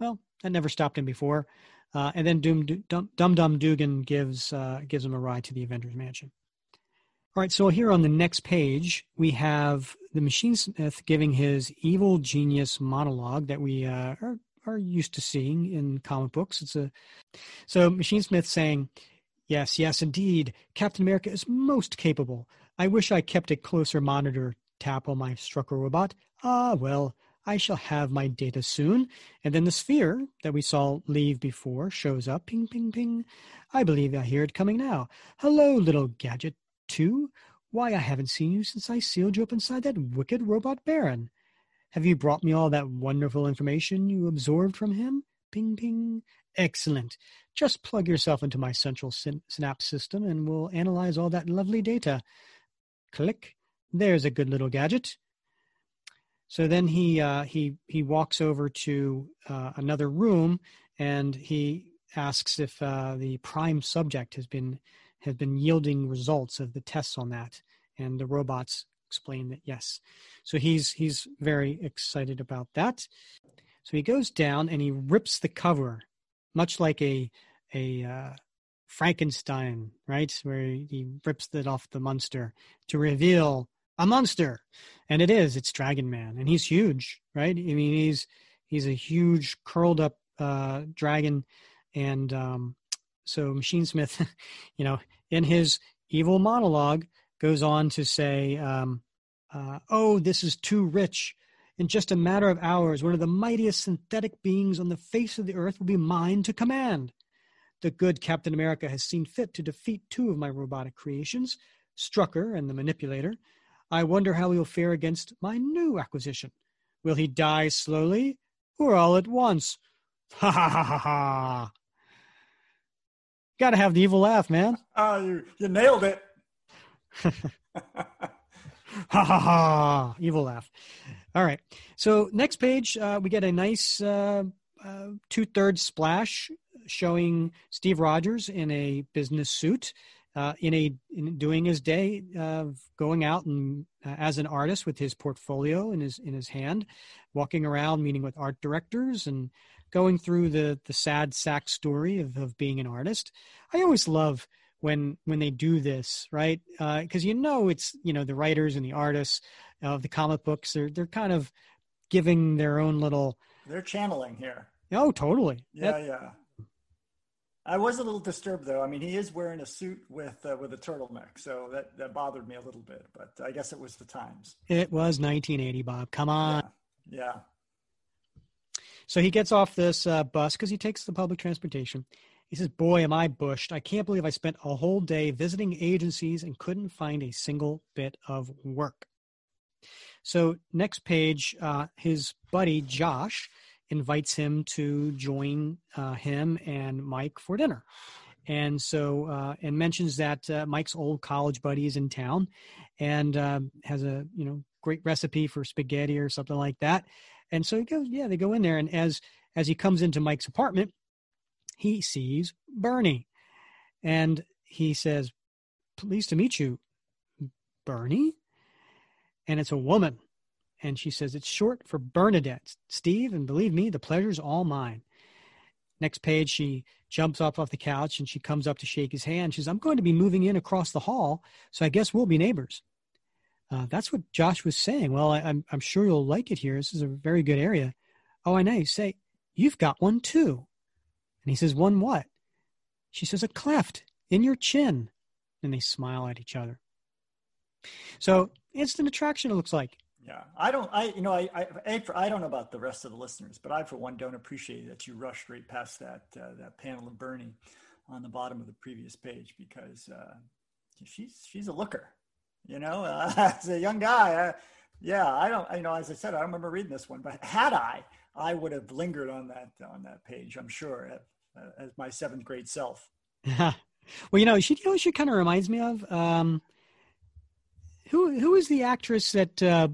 well, that never stopped him before. Uh, and then Doom, Dum Dum Dugan gives uh, gives him a ride to the Avengers Mansion. All right, so here on the next page we have the Machinesmith giving his evil genius monologue that we uh, are are used to seeing in comic books. It's a so Machinesmith saying, "Yes, yes, indeed, Captain America is most capable. I wish I kept a closer monitor tap on my Strucker robot. Ah, well." I shall have my data soon. And then the sphere that we saw leave before shows up. Ping, ping, ping. I believe I hear it coming now. Hello, little gadget two. Why, I haven't seen you since I sealed you up inside that wicked robot baron. Have you brought me all that wonderful information you absorbed from him? Ping, ping. Excellent. Just plug yourself into my central syn- synapse system and we'll analyze all that lovely data. Click. There's a good little gadget. So then he uh, he he walks over to uh, another room and he asks if uh, the prime subject has been has been yielding results of the tests on that, and the robots explain that yes. So he's he's very excited about that. So he goes down and he rips the cover, much like a a uh, Frankenstein, right, where he rips it off the monster to reveal a monster, and it is it's Dragon Man, and he's huge, right? I mean he's he's a huge curled up uh, dragon, and um, so Machinesmith, (laughs) you know, in his evil monologue goes on to say, um, uh, Oh, this is too rich. In just a matter of hours, one of the mightiest synthetic beings on the face of the earth will be mine to command. The good Captain America has seen fit to defeat two of my robotic creations, Strucker and the Manipulator. I wonder how he will fare against my new acquisition. Will he die slowly or all at once? Ha ha ha ha ha! Got to have the evil laugh, man. Oh, you, you nailed it. ha ha ha! Evil laugh. All right. So next page, uh, we get a nice uh, uh, two-thirds splash showing Steve Rogers in a business suit, uh, in a in doing his day of going out and uh, as an artist with his portfolio in his in his hand, walking around meeting with art directors and going through the the sad sack story of, of being an artist. I always love when when they do this right because uh, you know it's you know the writers and the artists of the comic books they're they're kind of giving their own little they're channeling here oh totally yeah that, yeah I was a little disturbed though. I mean, he is wearing a suit with uh, with a turtleneck, so that that bothered me a little bit. But I guess it was the times. It was 1980, Bob. Come on. Yeah. yeah. So he gets off this uh, bus because he takes the public transportation, he says, Boy, am I bushed. I can't believe I spent a whole day visiting agencies and couldn't find a single bit of work. So, next page, uh, his buddy Josh invites him to join uh, him and Mike for dinner. and so uh, and mentions that uh, Mike's old college buddy is in town, and um, has a you know great recipe for spaghetti or something like that. And so he goes, yeah, they go in there, and as as he comes into Mike's apartment, he sees Bernie, and he says, "Pleased to meet you, Bernie." And it's a woman, and she says it's short for Bernadette. Steve, and believe me, the pleasure's all mine. Next page, she jumps up off the couch and she comes up to shake his hand. She says, I'm going to be moving in across the hall, so I guess we'll be neighbors. Uh, that's what Josh was saying. Well, I, am I'm, I'm sure you'll like it here. This is a very good area. Oh, I know. You say, You've got one too. And he says, One what? She says, A cleft in your chin. And they smile at each other. So, instant attraction, it looks like. Yeah, I don't. I you know I I I don't know about the rest of the listeners, but I for one don't appreciate that you rushed right past that uh, that panel of Bernie on the bottom of the previous page because uh, she's she's a looker, you know. Uh, (laughs) as a young guy, uh, yeah, I don't. You know, as I said, I don't remember reading this one, but had I, I would have lingered on that on that page. I'm sure uh, as my seventh grade self. (laughs) well, you know, she you know she kind of reminds me of. Um, who who is the actress that uh,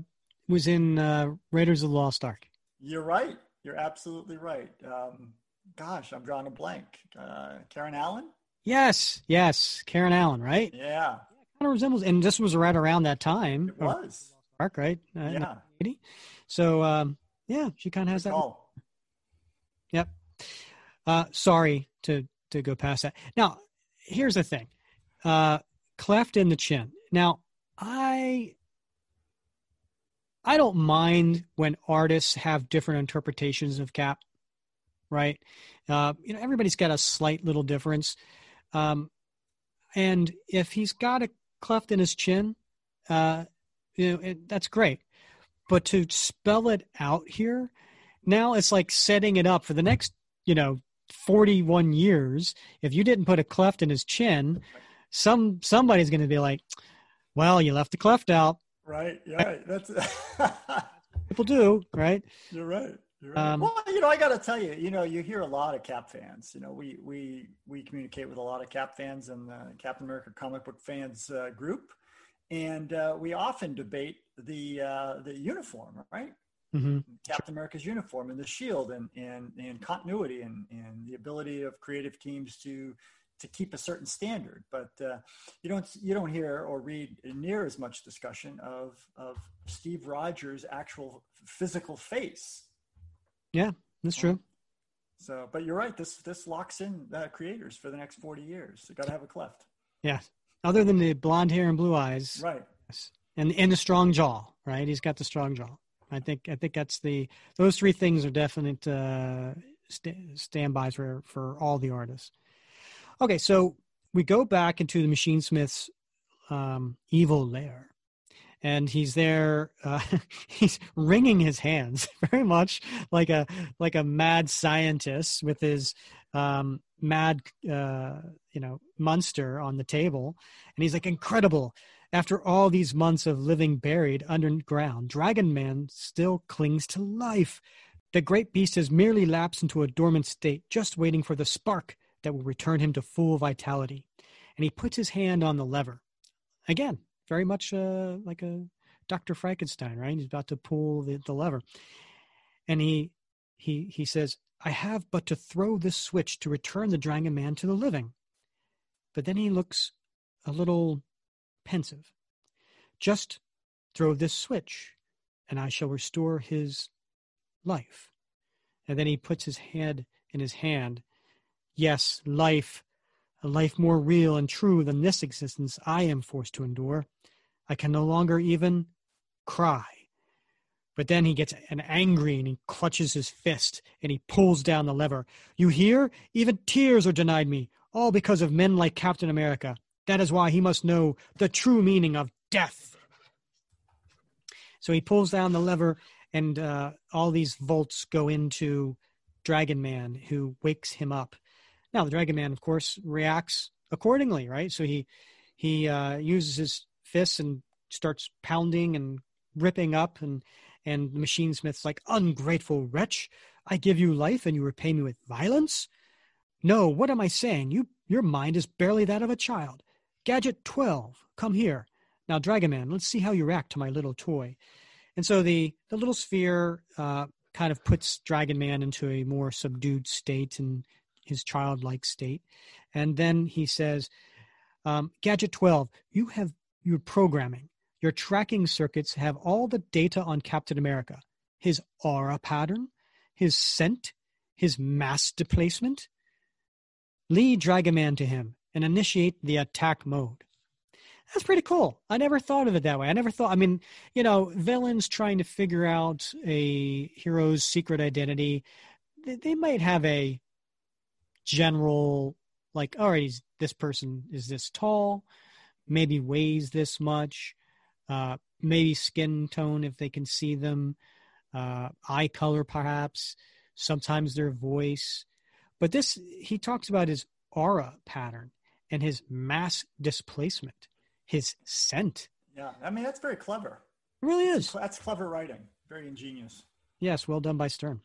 was in uh, Raiders of the Lost Ark. You're right. You're absolutely right. Um, gosh, I'm drawing a blank. Uh, Karen Allen. Yes, yes, Karen Allen, right? Yeah. Kind of resembles, and this was right around that time. It was. Ark, right? Uh, yeah. So, um, yeah, she kind of has that. Call. Yep. Uh, sorry to to go past that. Now, here's the thing. Uh, cleft in the chin. Now, I I don't mind when artists have different interpretations of Cap, right? Uh, you know, everybody's got a slight little difference. Um, and if he's got a cleft in his chin, uh, you know, it, that's great. But to spell it out here, now it's like setting it up for the next, you know, 41 years. If you didn't put a cleft in his chin, some somebody's going to be like, well, you left the cleft out. Right. Yeah. That's (laughs) people do. Right. You're right. Um, well, you know, I got to tell you, you know, you hear a lot of Cap fans. You know, we we we communicate with a lot of Cap fans and the Captain America comic book fans uh, group, and uh, we often debate the uh, the uniform, right? Mm-hmm. Captain America's uniform and the shield and and, and continuity and, and the ability of creative teams to to keep a certain standard. But uh, you don't you don't hear or read near as much discussion of of Steve Rogers' actual physical face. Yeah, that's true. So, but you're right. This this locks in uh, creators for the next forty years. They got to have a cleft. Yeah. Other than the blonde hair and blue eyes, right? Yes. And and the strong jaw, right? He's got the strong jaw. I think I think that's the those three things are definite uh, st- standbys for for all the artists. Okay, so we go back into the Machinesmith's um, evil lair, and he's there. Uh, (laughs) he's wringing his hands, (laughs) very much like a like a mad scientist with his um, mad, uh, you know, monster on the table, and he's like, "Incredible! After all these months of living buried underground, Dragon Man still clings to life." The great beast has merely lapsed into a dormant state, just waiting for the spark that will return him to full vitality. And he puts his hand on the lever. Again, very much uh, like a Dr. Frankenstein, right? He's about to pull the, the lever. And he, he, he says, I have but to throw this switch to return the Dragon Man to the living. But then he looks a little pensive. Just throw this switch, and I shall restore his life. And then he puts his head in his hand Yes, life, a life more real and true than this existence I am forced to endure. I can no longer even cry. But then he gets an angry and he clutches his fist and he pulls down the lever. You hear? Even tears are denied me, all because of men like Captain America. That is why he must know the true meaning of death. So he pulls down the lever, and uh, all these volts go into Dragon Man, who wakes him up. Now the Dragon Man, of course, reacts accordingly, right? So he he uh, uses his fists and starts pounding and ripping up, and and the Machinesmith's like, "Ungrateful wretch! I give you life, and you repay me with violence." No, what am I saying? You Your mind is barely that of a child. Gadget 12, come here. Now, Dragon Man, let's see how you react to my little toy. And so the, the little sphere uh, kind of puts Dragon Man into a more subdued state and his childlike state. And then he says, um, Gadget 12, you have your programming. Your tracking circuits have all the data on Captain America his aura pattern, his scent, his mass displacement. Lead Dragon Man to him and initiate the attack mode. That's pretty cool. I never thought of it that way. I never thought, I mean, you know, villains trying to figure out a hero's secret identity, they, they might have a general, like, all right, he's this person is this tall, maybe weighs this much, uh, maybe skin tone if they can see them, uh, eye color perhaps, sometimes their voice. But this, he talks about his aura pattern and his mass displacement, his scent. Yeah, I mean, that's very clever. It really is. That's clever writing. Very ingenious. Yes, well done by Stern.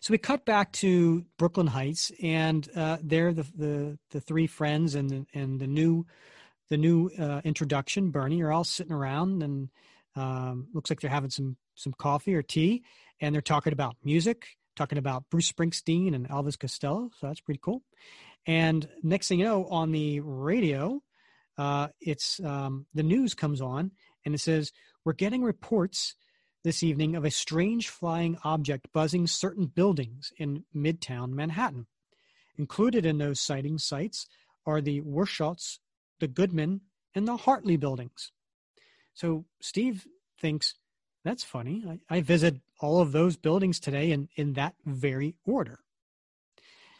So we cut back to Brooklyn Heights, and uh, there the, the the three friends and the, and the new the new uh, introduction, Bernie, you're all sitting around, and um, looks like they're having some some coffee or tea, and they're talking about music, talking about Bruce Springsteen and Elvis Costello. So that's pretty cool. And next thing you know, on the radio, uh, it's um, the news comes on, and it says we're getting reports this evening of a strange flying object buzzing certain buildings in Midtown Manhattan. Included in those sighting sites are the Wershots, the Goodman, and the Hartley buildings. So Steve thinks that's funny. I, I visit all of those buildings today in, in that very order.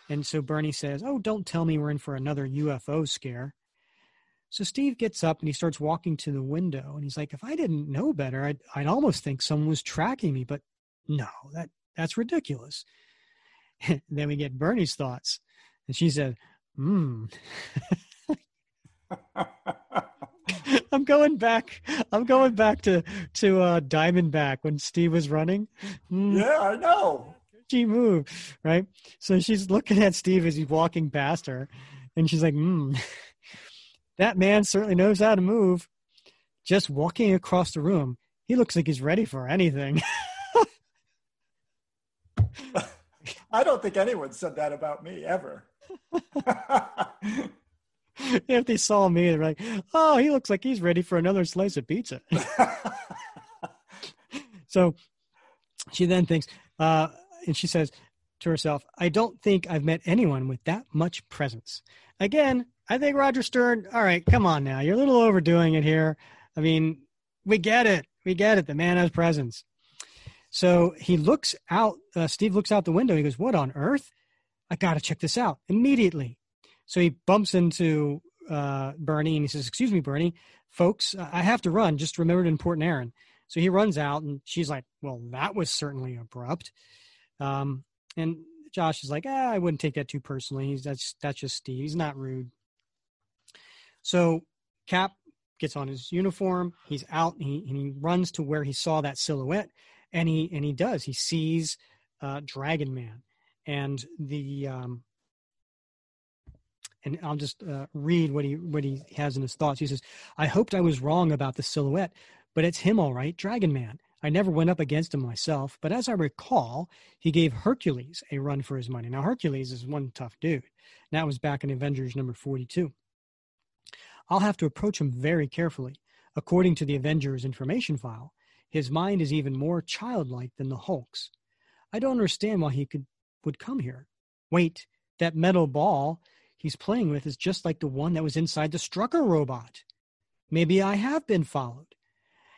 And so Bernie says, Oh, don't tell me we're in for another UFO scare. So Steve gets up and he starts walking to the window and he's like, if I didn't know better, I'd, I'd almost think someone was tracking me, but no, that that's ridiculous. (laughs) then we get Bernie's thoughts. And she said, hmm. (laughs) (laughs) I'm going back. I'm going back to to uh, Diamondback when Steve was running. Mm. Yeah, I know. She moved right. So she's looking at Steve as he's walking past her, and she's like, "Hmm, (laughs) that man certainly knows how to move. Just walking across the room, he looks like he's ready for anything. (laughs) I don't think anyone said that about me ever. (laughs) if they saw me, they're like, oh, he looks like he's ready for another slice of pizza. (laughs) (laughs) so she then thinks, uh, and she says to herself, I don't think I've met anyone with that much presence. Again, I think Roger Stern, all right, come on now. You're a little overdoing it here. I mean, we get it. We get it. The man has presence. So he looks out, uh, Steve looks out the window. He goes, What on earth? I got to check this out immediately. So he bumps into uh, Bernie and he says, Excuse me, Bernie, folks, I have to run. Just remembered an important errand. So he runs out and she's like, Well, that was certainly abrupt. Um, and Josh is like, ah, I wouldn't take that too personally. He's, that's, that's just Steve. He's not rude. So Cap gets on his uniform. He's out and he, and he runs to where he saw that silhouette, and he and he does. He sees uh, Dragon Man, and the um, and I'll just uh, read what he what he has in his thoughts. He says, "I hoped I was wrong about the silhouette, but it's him all right, Dragon Man. I never went up against him myself, but as I recall, he gave Hercules a run for his money. Now Hercules is one tough dude. That was back in Avengers number forty-two. I'll have to approach him very carefully. According to the Avengers information file, his mind is even more childlike than the Hulk's. I don't understand why he could would come here. Wait, that metal ball he's playing with is just like the one that was inside the Strucker robot. Maybe I have been followed.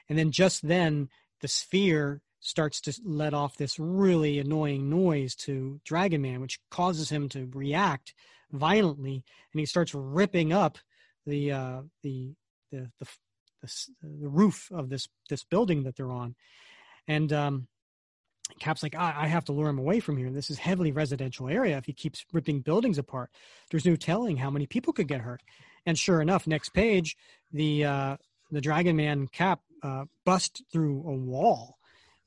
And then just then the sphere starts to let off this really annoying noise to Dragon Man, which causes him to react violently, and he starts ripping up the uh, the, the the the the roof of this this building that they're on, and um, Cap's like, I, I have to lure him away from here. This is heavily residential area. If he keeps ripping buildings apart, there's no telling how many people could get hurt. And sure enough, next page, the uh, the Dragon Man Cap uh, bust through a wall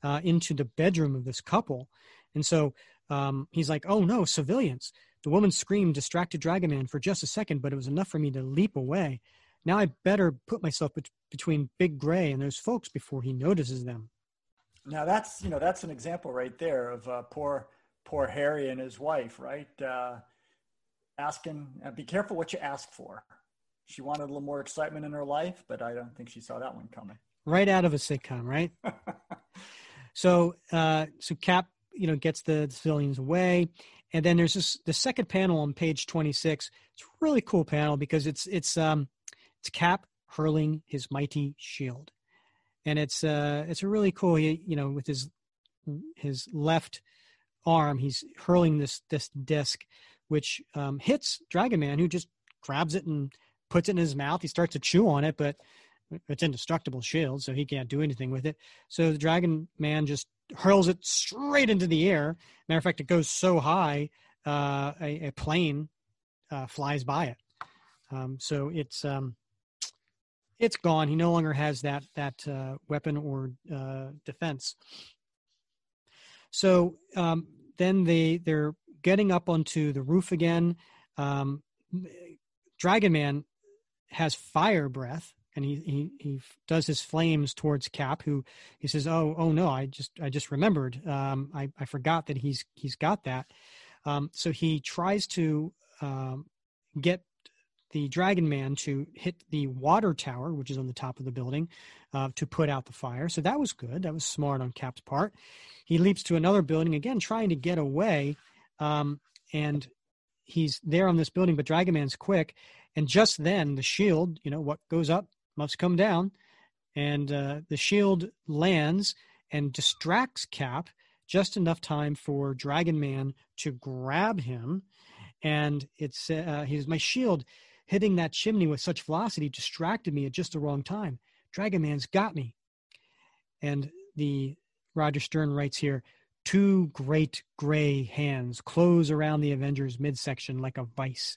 uh, into the bedroom of this couple, and so um, he's like, "Oh no, civilians!" The woman scream distracted Dragon Man for just a second, but it was enough for me to leap away. Now I better put myself be- between Big Gray and those folks before he notices them. Now that's you know that's an example right there of uh, poor poor Harry and his wife, right? Uh, asking, uh, be careful what you ask for. She wanted a little more excitement in her life, but I don't think she saw that one coming. Right out of a sitcom, right? (laughs) so, uh, so Cap, you know, gets the civilians away, and then there's this the second panel on page 26. It's a really cool panel because it's it's um it's Cap hurling his mighty shield, and it's uh it's a really cool. He, you know, with his his left arm, he's hurling this this disc, which um, hits Dragon Man, who just grabs it and puts it in his mouth. He starts to chew on it, but it's indestructible shield, so he can't do anything with it. So the Dragon Man just hurls it straight into the air. Matter of fact, it goes so high, uh, a, a, plane uh, flies by it. Um, so it's um, it's gone. He no longer has that that uh, weapon or uh, defense. So um, then they they're getting up onto the roof again. Um, Dragon Man has fire breath, and he, he he does his flames towards Cap, who he says, "Oh oh no, I just I just remembered. Um, I I forgot that he's he's got that." Um, so he tries to um, get the Dragon Man to hit the water tower, which is on the top of the building, uh, to put out the fire. So that was good. That was smart on Cap's part. He leaps to another building again, trying to get away, um, and he's there on this building. But Dragon Man's quick, and just then the shield, you know, what goes up must come down, and uh, the shield lands and distracts Cap just enough time for Dragon Man to grab him. And it's uh, he's my shield hitting that chimney with such velocity distracted me at just the wrong time. Dragon Man's got me. And the Roger Stern writes here two great gray hands close around the Avengers midsection like a vice.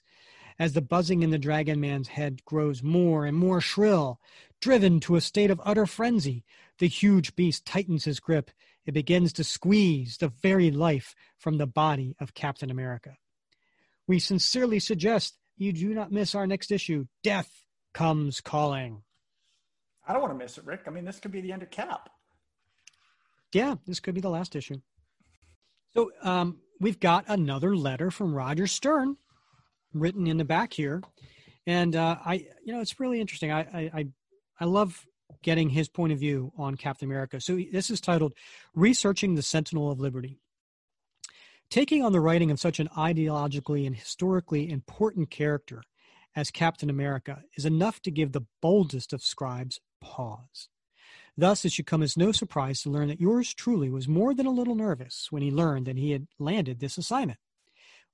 As the buzzing in the Dragon Man's head grows more and more shrill, driven to a state of utter frenzy, the huge beast tightens his grip. It begins to squeeze the very life from the body of Captain America. We sincerely suggest you do not miss our next issue. Death comes calling. I don't want to miss it, Rick. I mean, this could be the end of Cap. Yeah, this could be the last issue. So um, we've got another letter from Roger Stern written in the back here, and uh, I, you know, it's really interesting. I, I, I, I love getting his point of view on Captain America. So this is titled "Researching the Sentinel of Liberty." Taking on the writing of such an ideologically and historically important character as Captain America is enough to give the boldest of scribes pause. Thus, it should come as no surprise to learn that yours truly was more than a little nervous when he learned that he had landed this assignment.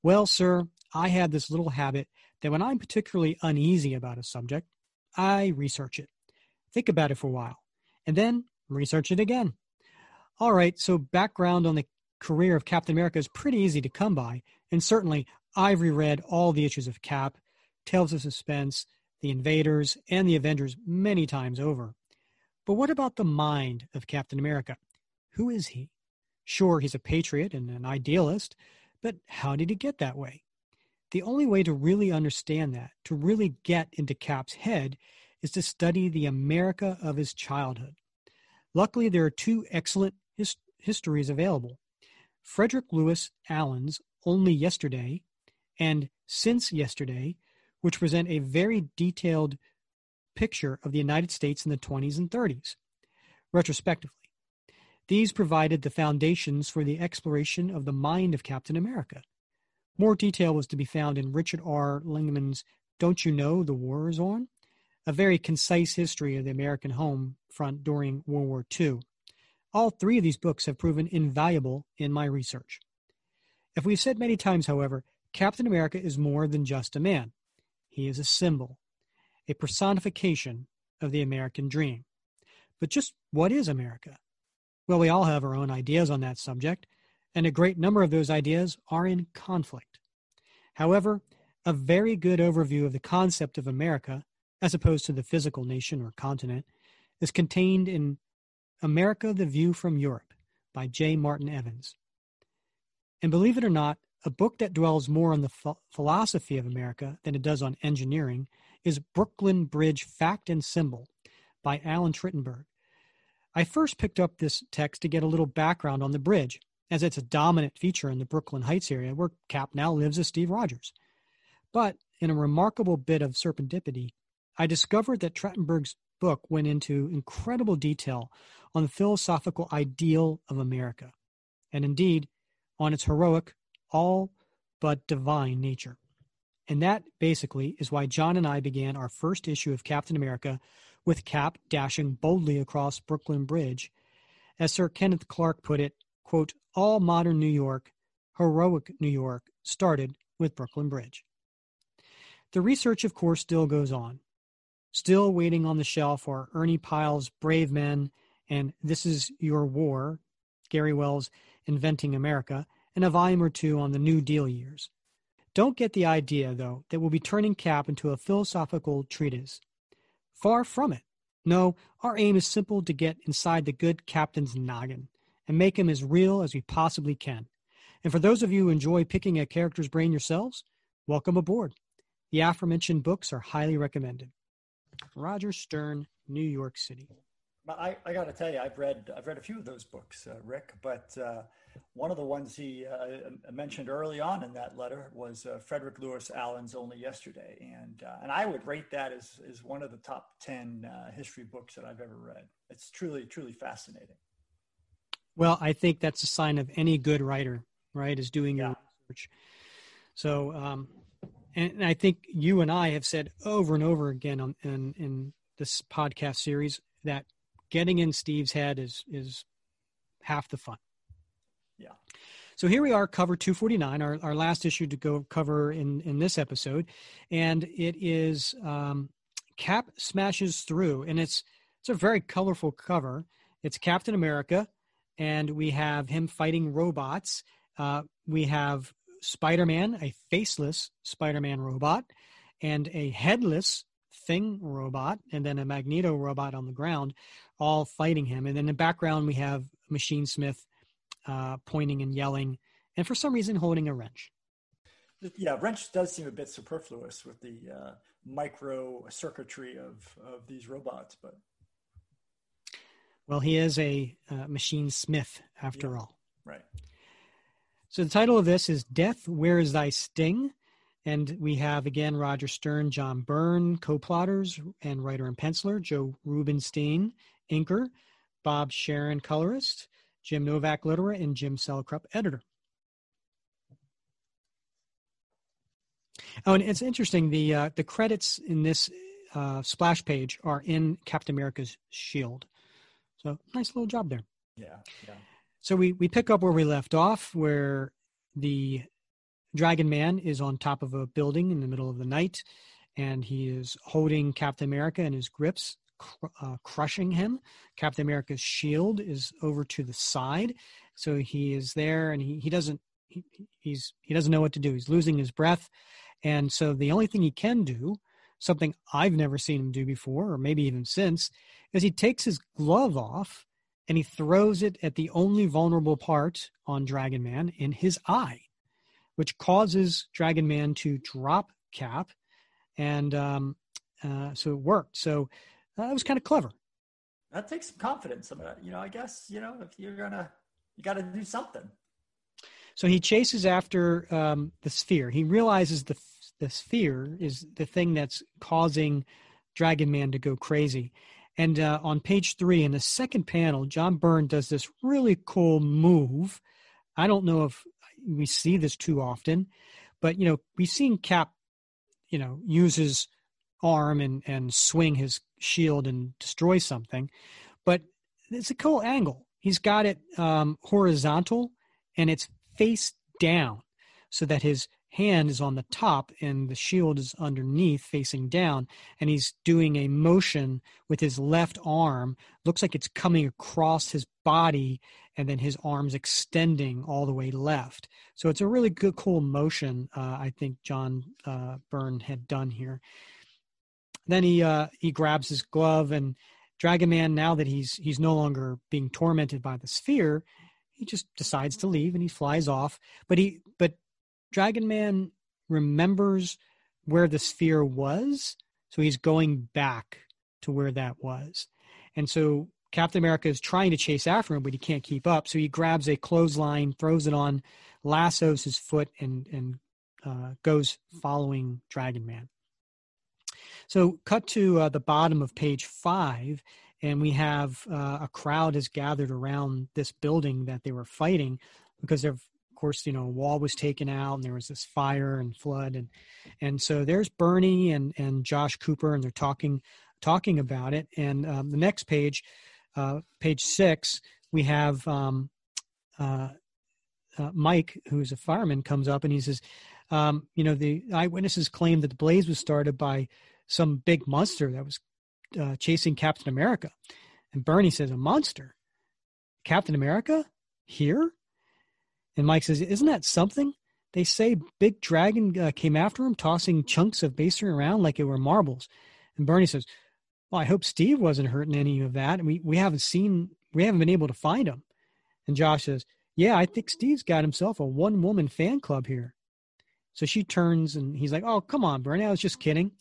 Well, sir, I have this little habit that when I'm particularly uneasy about a subject, I research it, think about it for a while, and then research it again. All right, so background on the career of Captain America is pretty easy to come by, and certainly I've reread all the issues of Cap, Tales of Suspense, The Invaders, and The Avengers many times over. But what about the mind of Captain America? Who is he? Sure, he's a patriot and an idealist, but how did he get that way? The only way to really understand that, to really get into Cap's head, is to study the America of his childhood. Luckily, there are two excellent his- histories available Frederick Lewis Allen's Only Yesterday and Since Yesterday, which present a very detailed picture of the United States in the 20s and 30s, retrospectively. These provided the foundations for the exploration of the mind of Captain America. More detail was to be found in Richard R. Lingeman's Don't You Know the War Is On? A very concise history of the American home front during World War II. All three of these books have proven invaluable in my research. If we've said many times, however, Captain America is more than just a man. He is a symbol, a personification of the American dream. But just what is America? Well, we all have our own ideas on that subject, and a great number of those ideas are in conflict. However, a very good overview of the concept of America, as opposed to the physical nation or continent, is contained in America the View from Europe by J. Martin Evans. And believe it or not, a book that dwells more on the ph- philosophy of America than it does on engineering is Brooklyn Bridge Fact and Symbol by Alan Trachtenberg. I first picked up this text to get a little background on the bridge, as it's a dominant feature in the Brooklyn Heights area where Cap now lives as Steve Rogers. But in a remarkable bit of serendipity, I discovered that Trachtenberg's book went into incredible detail on the philosophical ideal of America, and indeed on its heroic, all but divine nature. And that basically is why John and I began our first issue of Captain America with Cap dashing boldly across Brooklyn Bridge. As Sir Kenneth Clark put it, quote, all modern New York, heroic New York, started with Brooklyn Bridge. The research, of course, still goes on. Still waiting on the shelf are Ernie Pyle's Brave Men and This Is Your War, Garry Wills' Inventing America, and a volume or two on the New Deal years. Don't get the idea, though, that we'll be turning Cap into a philosophical treatise. Far from it. No, our aim is simple to get inside the good captain's noggin and make him as real as we possibly can. And for those of you who enjoy picking a character's brain yourselves, welcome aboard. The aforementioned books are highly recommended. Roger Stern, New York City. I, I got to tell you, I've read I've read a few of those books, uh, Rick. But uh, one of the ones he uh, mentioned early on in that letter was uh, Frederick Lewis Allen's "Only Yesterday," and uh, and I would rate that as as one of the top ten uh, history books that I've ever read. It's truly truly fascinating. Well, I think that's a sign of any good writer, right? Is doing your research. So, um, and I think you and I have said over and over again on in, in this podcast series that getting in Steve's head is is half the fun. Yeah. So here we are, cover 249, our, our last issue to go cover in, in this episode. And it is um, Cap Smashes Through. And it's it's a very colorful cover. It's Captain America, and we have him fighting robots. Uh, we have Spider Man, a faceless Spider Man robot, and a headless Thing robot, and then a Magneto robot on the ground, all fighting him. And in the background, we have Machinesmith uh, pointing and yelling, and for some reason, holding a wrench. Yeah, wrench does seem a bit superfluous with the uh, micro circuitry of, of these robots, but. Well, he is a uh, machine smith after yeah, all. Right. So the title of this is Death, Where is Thy Sting? And we have again Roger Stern, John Byrne, co-plotters and writer and penciler, Joe Rubinstein, inker, Bob Sharen, colorist, Jim Novak, letterer, and Jim Salicrup, editor. Oh, and it's interesting. The uh, the credits in this uh, splash page are in Captain America's shield. So nice little job there. Yeah, yeah. So we, we pick up where we left off, where the Dragon Man is on top of a building in the middle of the night, and he is holding Captain America in his grips, cr- uh, crushing him. Captain America's shield is over to the side, so he is there, and he, he doesn't he, he's he doesn't know what to do. He's losing his breath, and so the only thing he can do, something I've never seen him do before, or maybe even since, is he takes his glove off and he throws it at the only vulnerable part on Dragon Man in his eye, which causes Dragon Man to drop Cap, and um, uh, so it worked. So uh, that was kind of clever. That takes some confidence. You know, I guess you know if you're gonna, you got to do something. So he chases after um, the sphere. He realizes the the sphere is the thing that's causing Dragon Man to go crazy. And uh, on page three, in the second panel, John Byrne does this really cool move. I don't know if we see this too often, but you know, we've seen Cap, you know, use his arm and and swing his shield and destroy something, but it's a cool angle. He's got it um, horizontal and it's face down, so that his hand is on the top and the shield is underneath facing down and he's doing a motion with his left arm. Looks like it's coming across his body and then his arms extending all the way left. So it's a really good cool motion uh, i think john uh, byrne had done here. Then he uh, he grabs his glove and dragon man now that he's he's no longer being tormented by the sphere he just decides to leave and he flies off. But he but Dragon Man remembers where the sphere was, so he's going back to where that was. And so Captain America is trying to chase after him, but he can't keep up. So he grabs a clothesline, throws it on, lassos his foot, and and uh, goes following Dragon Man. So cut to uh, the bottom of page five, and we have uh, a crowd has gathered around this building that they were fighting because of course you know a wall was taken out and there was this fire and flood and and so there's bernie and and josh cooper and they're talking talking about it and um, the next page uh, page six we have um, uh, uh, mike who's a fireman comes up and he says um, you know the eyewitnesses claim that the blaze was started by some big monster that was uh, chasing Captain America. And Bernie says, A monster? Captain America? Here? And Mike says, Isn't that something? They say Big Dragon uh, came after him, tossing chunks of masonry around like it were marbles. And Bernie says, Well, I hope Steve wasn't hurting any of that. And we, we haven't seen, we haven't been able to find him. And Josh says, Yeah, I think Steve's got himself a one woman fan club here. So she turns and he's like, Oh, come on, Bernie. I was just kidding.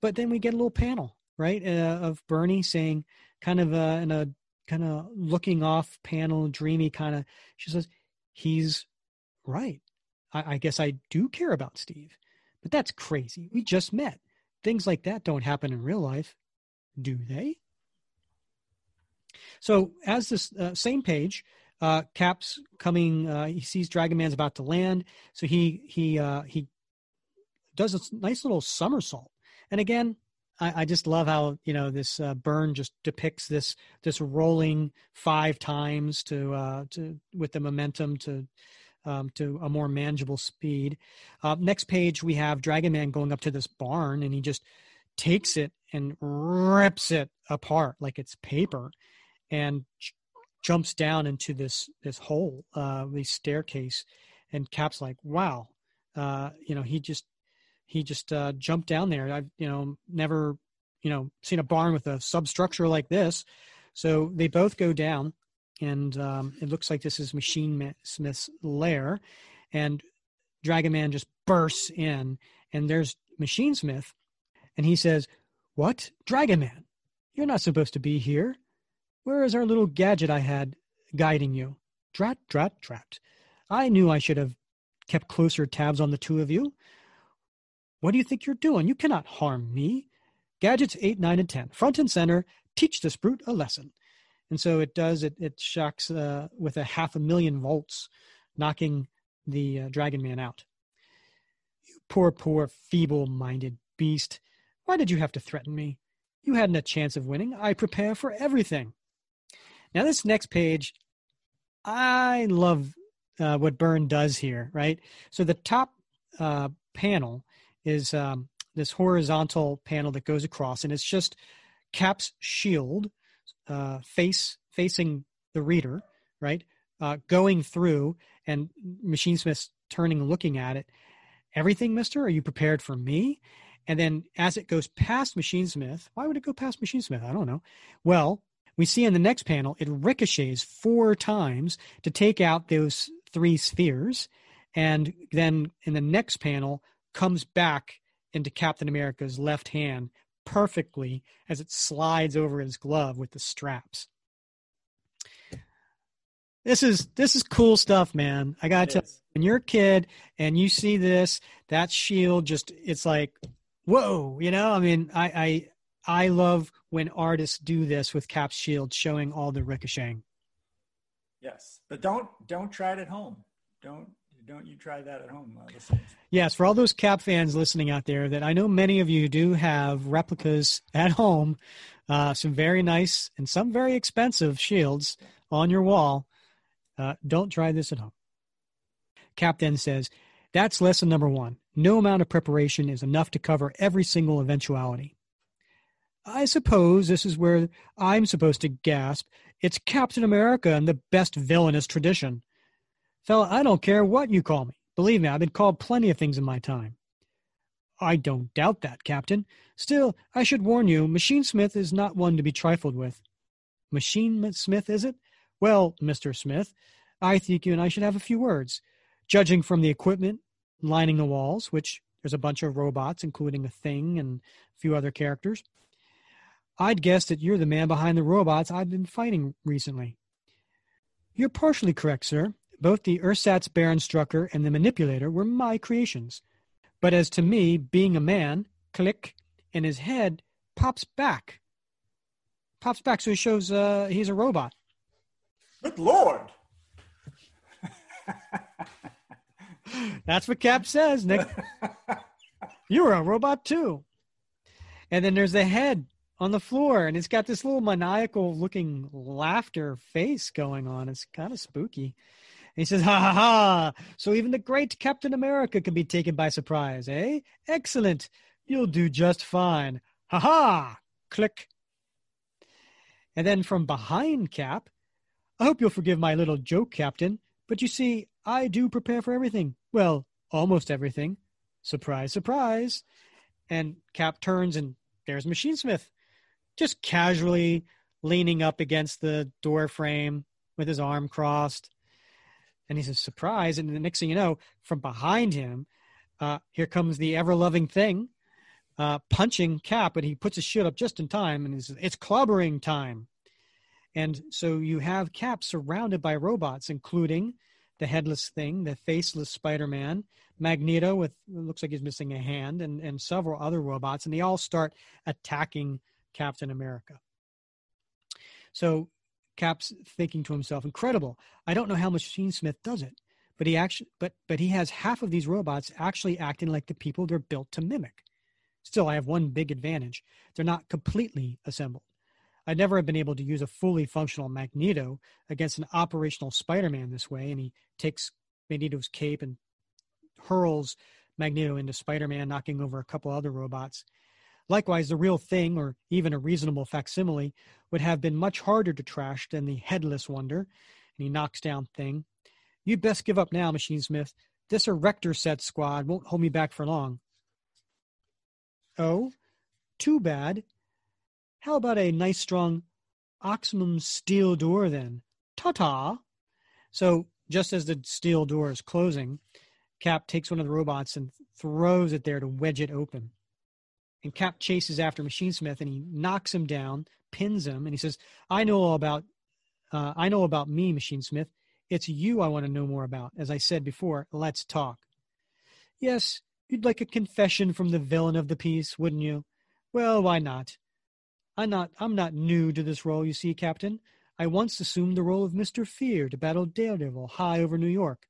But then we get a little panel, right, uh, of Bernie saying, kind of uh, in a kind of looking off panel, dreamy kind of. She says, "He's right. I, I guess I do care about Steve, but that's crazy. We just met. Things like that don't happen in real life, do they?" So, as this uh, same page, uh, Cap's coming. Uh, he sees Dragon Man's about to land, so he he uh, he does a nice little somersault and again, I, I just love how you know this uh, Byrne just depicts this this rolling five times to uh, to with the momentum to um, to a more manageable speed. Uh, next page, we have Dragon Man going up to this barn, and he just takes it and rips it apart like it's paper, and j- jumps down into this this hole, uh, this staircase. And Cap's like, "Wow, uh, you know, he just he just uh, jumped down there. I've you know never you know seen a barn with a substructure like this. So they both go down, and um, it looks like this is Machinesmith's lair, and Dragon Man just bursts in, and there's Machinesmith, and he says, "What, Dragon Man? You're not supposed to be here. Where is our little gadget I had guiding you? Drat, drat, drat! I knew I should have kept closer tabs on the two of you." What do you think you're doing? You cannot harm me. Gadgets 8, 9, and 10. Front and center, teach this brute a lesson. And so it does, it, it shocks uh, with a half a million volts, knocking the uh, Dragon Man out. You poor, poor, feeble minded beast. Why did you have to threaten me? You hadn't a chance of winning. I prepare for everything. Now, this next page, I love uh, what Byrne does here, right? So the top uh, panel is um, this horizontal panel that goes across, and it's just Cap's shield uh, face facing the reader, right? Uh, going through, and Machinesmith's turning, looking at it. Everything, Mister? Are you prepared for me? And then as it goes past Machinesmith, why would it go past Machinesmith? I don't know. Well, we see in the next panel, it ricochets four times to take out those three spheres. And then in the next panel, comes back into Captain America's left hand perfectly as it slides over his glove with the straps. This is this is cool stuff, man. I gotta tell you, when you're a kid and you see this, that shield just it's like, whoa, you know. I mean, I I I love when artists do this with Cap's shield, showing all the ricocheting. Yes, but don't don't try it at home. Don't don't you try that at home, uh. Yes, for all those Cap fans listening out there, that I know many of you do have replicas at home, uh, some very nice and some very expensive shields on your wall. Uh, don't try this at home. Cap then says, That's lesson number one. No amount of preparation is enough to cover every single eventuality. I suppose this is where I'm supposed to gasp. It's Captain America and the best villainous tradition. Fella, I don't care what you call me. Believe me, I've been called plenty of things in my time. I don't doubt that, Captain. Still, I should warn you, Machinesmith is not one to be trifled with. Machinesmith, is it? Well, Mr. Smith, I think you and I should have a few words. Judging from the equipment lining the walls, which there's a bunch of robots, including a thing and a few other characters. I'd guess that you're the man behind the robots I've been fighting recently. You're partially correct, sir. Both the ersatz Baron Strucker and the manipulator were my creations. But as to me, being a man, click, and his head pops back. Pops back so he shows uh, he's a robot. Good lord. (laughs) That's what Cap says, Nick. (laughs) You're a robot too. And then there's the head on the floor, and it's got this little maniacal looking laughter face going on. It's kind of spooky. He says, Ha ha ha. So even the great Captain America can be taken by surprise, eh? Excellent. You'll do just fine. Ha ha. Click. And then from behind Cap, I hope you'll forgive my little joke, Captain, but you see, I do prepare for everything. Well, almost everything. Surprise, surprise. And Cap turns and there's Machinesmith, just casually leaning up against the door frame with his arm crossed. And he says, surprise. And the next thing you know, from behind him, uh, here comes the ever loving thing, uh, punching Cap, and he puts his shit up just in time and he says, it's clobbering time. And so you have Cap surrounded by robots, including the headless thing, the faceless Spider Man, Magneto with looks like he's missing a hand, and, and several other robots, and they all start attacking Captain America. So Cap's thinking to himself, incredible. I don't know how Machinesmith does it, but he actually but but he has half of these robots actually acting like the people they're built to mimic. Still, I have one big advantage. They're not completely assembled. I'd never have been able to use a fully functional Magneto against an operational Spider-Man this way, and he takes Magneto's cape and hurls Magneto into Spider-Man, knocking over a couple other robots. Likewise, the real thing, or even a reasonable facsimile, would have been much harder to trash than the headless wonder, and he knocks down Thing. You'd best give up now, Machinesmith. This Erector set squad won't hold me back for long. Oh, too bad. How about a nice strong Oximum steel door then? Ta ta! So, just as the steel door is closing, Cap takes one of the robots and throws it there to wedge it open. And Cap chases after Machinesmith and he knocks him down, pins him, and he says, "I know all about, uh, I know about me, Machine Smith. It's you I want to know more about. As I said before, let's talk." Yes, you'd like a confession from the villain of the piece, wouldn't you? Well, why not? I'm not I'm not new to this role, you see, Captain. I once assumed the role of Mr. Fear to battle Daredevil high over New York.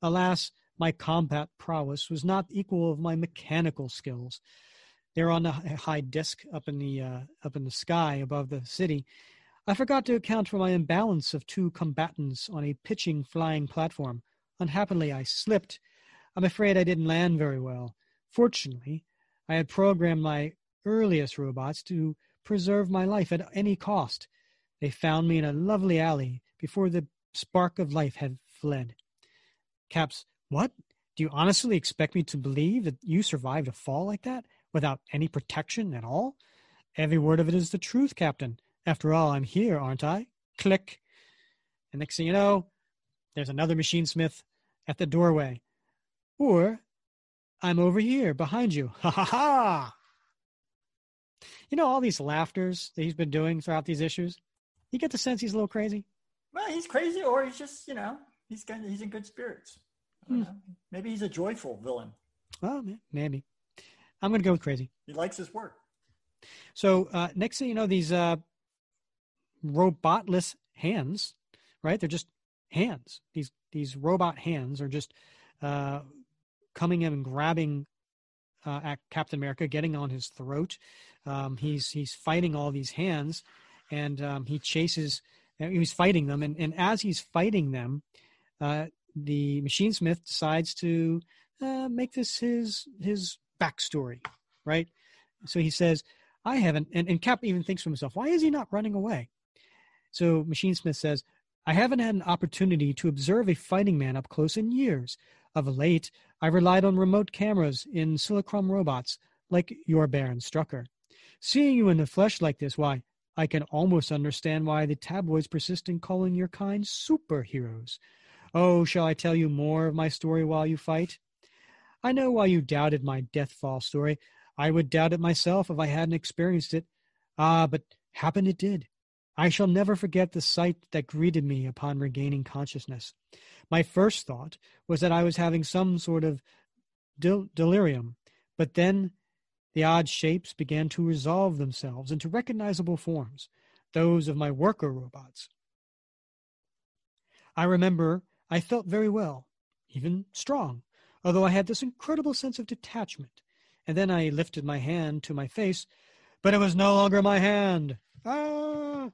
Alas, my combat prowess was not equal of my mechanical skills. There on a high disk up in the uh, up in the sky above the city, I forgot to account for my imbalance of two combatants on a pitching flying platform. Unhappily, I slipped. I'm afraid I didn't land very well. Fortunately, I had programmed my earliest robots to preserve my life at any cost. They found me in a lovely alley before the spark of life had fled. Caps, what? Do you honestly expect me to believe that you survived a fall like that without any protection at all? Every word of it is the truth, Captain. After all, I'm here, aren't I? Click. And next thing you know, there's another machine smith at the doorway. Or I'm over here behind you. Ha ha ha! you know all these laughters that he's been doing throughout these issues. You get the sense he's a little crazy. Well, he's crazy, or he's just you know he's got, he's in good spirits. Hmm. Maybe he's a joyful villain. Well, maybe. I'm going to go with crazy. He likes his work. So uh, next thing you know, these uh, robotless hands, right? They're just hands. These these robot hands are just uh, coming in and grabbing uh, at Captain America, getting on his throat. Um, he's he's fighting all these hands, and um, he chases. Uh, he's fighting them, and, and as he's fighting them, uh, the machine smith decides to uh, make this his his backstory, right? So he says, "I haven't," and, and Cap even thinks to himself, "Why is he not running away?" So Machinesmith says, "I haven't had an opportunity to observe a fighting man up close in years. Of late, I relied on remote cameras in Silicrom robots, like your Baron Strucker. Seeing you in the flesh like this, why, I can almost understand why the tabloids persist in calling your kind superheroes. Oh, shall I tell you more of my story while you fight? I know why you doubted my death fall story. I would doubt it myself if I hadn't experienced it. Ah, but happen it did. I shall never forget the sight that greeted me upon regaining consciousness. My first thought was that I was having some sort of del- delirium, but then the odd shapes began to resolve themselves into recognizable forms, those of my worker robots. I remember I felt very well, even strong, although I had this incredible sense of detachment. And then I lifted my hand to my face, but it was no longer my hand. Ah!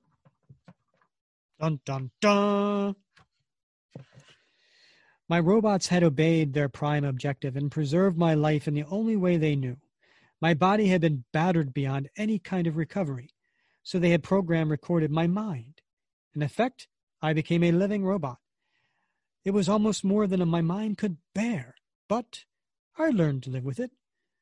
Dun dun dun! My robots had obeyed their prime objective and preserved my life in the only way they knew. My body had been battered beyond any kind of recovery, so they had program recorded my mind. In effect, I became a living robot. It was almost more than my mind could bear, but I learned to live with it.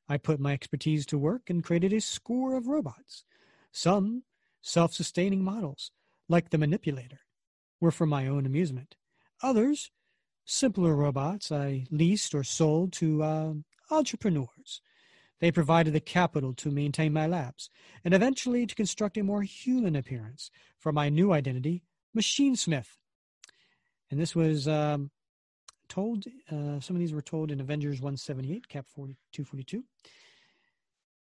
I put my expertise to work and created a score of robots. Some self sustaining models, like the manipulator, were for my own amusement. Others, simpler robots, I leased or sold to uh, entrepreneurs. They provided the capital to maintain my labs, and eventually to construct a more human appearance for my new identity, Machinesmith. And this was um, told, uh, some of these were told in Avengers 178, Cap 40, 242.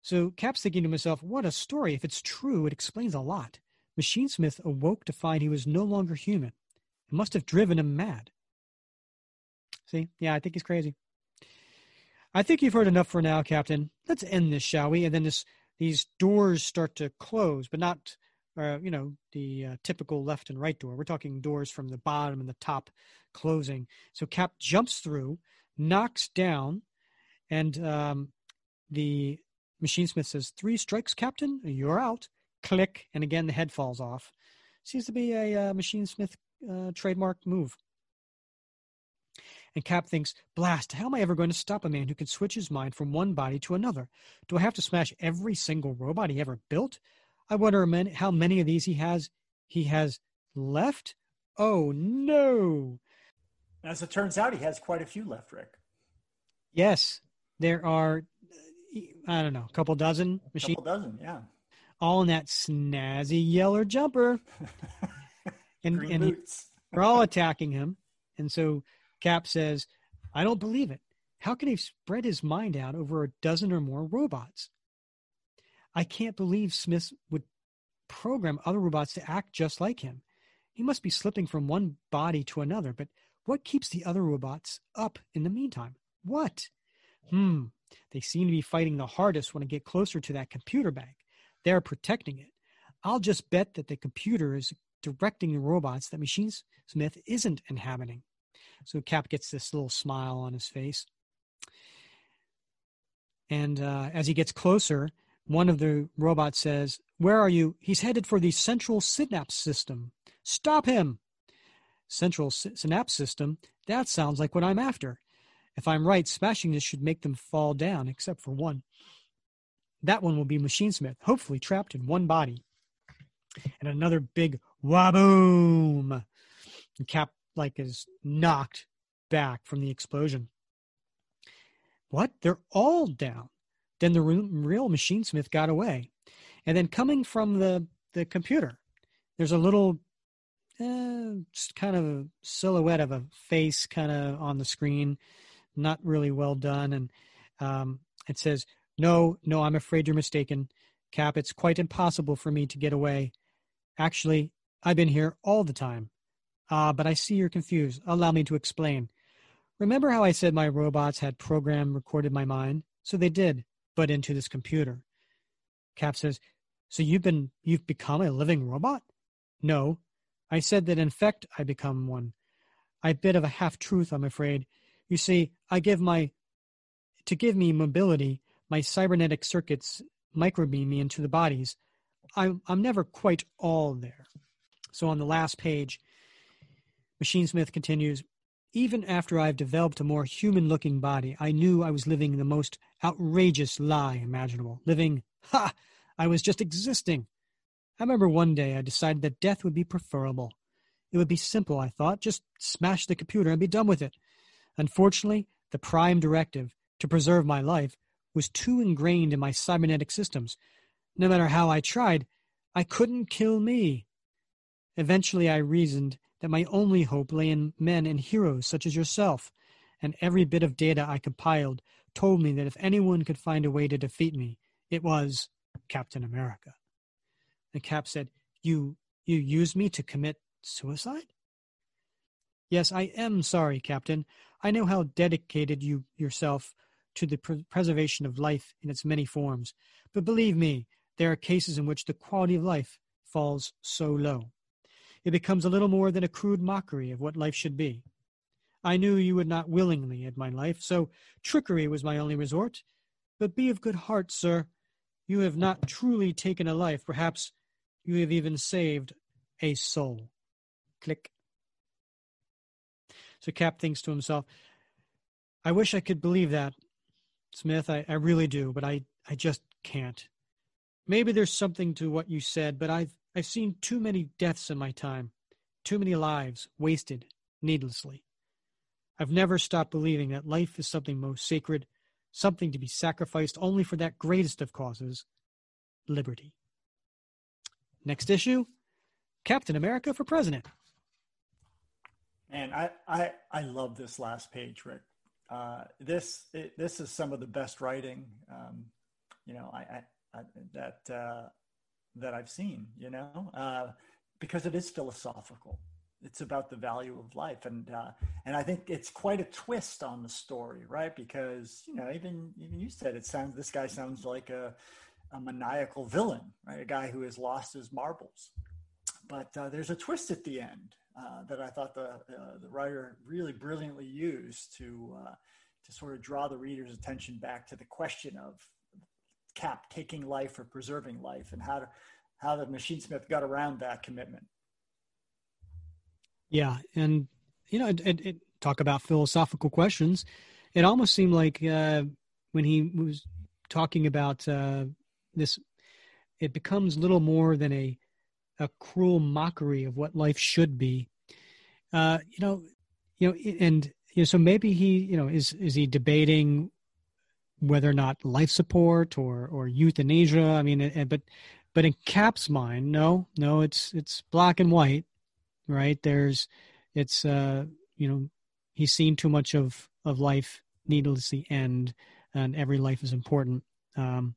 So Cap's thinking to himself, what a story. If it's true, it explains a lot. Machinesmith awoke to find he was no longer human. It must have driven him mad. See? Yeah, I think he's crazy. I think you've heard enough for now, Captain. Let's end this, shall we? And then this, these doors start to close, but not, uh, you know, the uh, typical left and right door. We're talking doors from the bottom and the top closing. So Cap jumps through, knocks down, and um, the Machinesmith says, Three strikes, Captain. You're out. Click. And again, the head falls off. Seems to be a uh, Machinesmith uh, trademark move. And Cap thinks, Blast, how am I ever going to stop a man who can switch his mind from one body to another? Do I have to smash every single robot he ever built? I wonder how many of these he has he has left. Oh no. As it turns out, he has quite a few left, Rick. Yes. There are I don't know, a couple dozen machines. Couple dozen, yeah. All in that snazzy yellow jumper. (laughs) and Green and boots. (laughs) He, they're all attacking him. And so Cap says, I don't believe it. How can he spread his mind out over a dozen or more robots? I can't believe Smith would program other robots to act just like him. He must be slipping from one body to another, but what keeps the other robots up in the meantime? What? Hmm, they seem to be fighting the hardest when I get closer to that computer bank. They're protecting it. I'll just bet that the computer is directing the robots that Machine Smith isn't inhabiting. So Cap gets this little smile on his face. And uh, as he gets closer, one of the robots says, Where are you? He's headed for the central synapse system. Stop him! Central synapse system? That sounds like what I'm after. If I'm right, smashing this should make them fall down, except for one. That one will be Machinesmith, hopefully trapped in one body. And another big waboom. And Cap like is knocked back from the explosion. What? They're all down. Then the real Machinesmith got away. And then coming from the, the computer, there's a little eh, kind of a silhouette of a face kind of on the screen, not really well done. And um, it says, No, no, I'm afraid you're mistaken. Cap, it's quite impossible for me to get away. Actually, I've been here all the time. Ah, but I see you're confused. Allow me to explain. Remember how I said my robots had program recorded my mind? So they did, but into this computer. Cap says, So you've been you've become a living robot? No. I said that in fact I become one. A bit of a half truth, I'm afraid. You see, I give my to give me mobility, my cybernetic circuits microbeam me into the bodies. I'm I'm never quite all there. So on the last page, Machinesmith continues, even after I've developed a more human looking body, I knew I was living the most outrageous lie imaginable. Living, ha! I was just existing. I remember one day I decided that death would be preferable. It would be simple, I thought, just smash the computer and be done with it. Unfortunately, the prime directive, to preserve my life was too ingrained in my cybernetic systems. No matter how I tried, I couldn't kill me. Eventually, I reasoned that my only hope lay in men and heroes such as yourself, and every bit of data I compiled told me that if anyone could find a way to defeat me, it was Captain America. And Cap said, You you used me to commit suicide? Yes, I am sorry, Captain. I know how dedicated you yourself to the pr- preservation of life in its many forms, but believe me, there are cases in which the quality of life falls so low. It becomes a little more than a crude mockery of what life should be. I knew you would not willingly end my life, so trickery was my only resort. But be of good heart, sir. You have not truly taken a life. Perhaps you have even saved a soul. Click. So Cap thinks to himself, I wish I could believe that, Smith. I, I really do, but I, I just can't. Maybe there's something to what you said, but I've I've seen too many deaths in my time, too many lives wasted needlessly. I've never stopped believing that life is something most sacred, something to be sacrificed only for that greatest of causes, liberty. Next issue Captain America for President. Man, I, I, I love this last page, Rick. Uh, this, it, this is some of the best writing, um, you know, I, I, I that uh, that I've seen. You know, uh, because it is philosophical. It's about the value of life, and uh, and I think it's quite a twist on the story, right? Because you know, even even you said it sounds. This guy sounds like a a maniacal villain, right? A guy who has lost his marbles. But uh, there's a twist at the end uh, that I thought the uh, the writer really brilliantly used to uh, to sort of draw the reader's attention back to the question of Cap taking life or preserving life, and how to, how the Machinesmith got around that commitment. Yeah, and you know, it, it, it, talk about philosophical questions. It almost seemed like uh, when he was talking about uh, this, it becomes little more than a a cruel mockery of what life should be. Uh, you know, you know, and you know, so maybe he, you know, is is he debating whether or not life support or or euthanasia. I mean, but but in Cap's mind, no, no, it's it's black and white, right? There's it's uh you know he's seen too much of of life needlessly end, and every life is important. Um,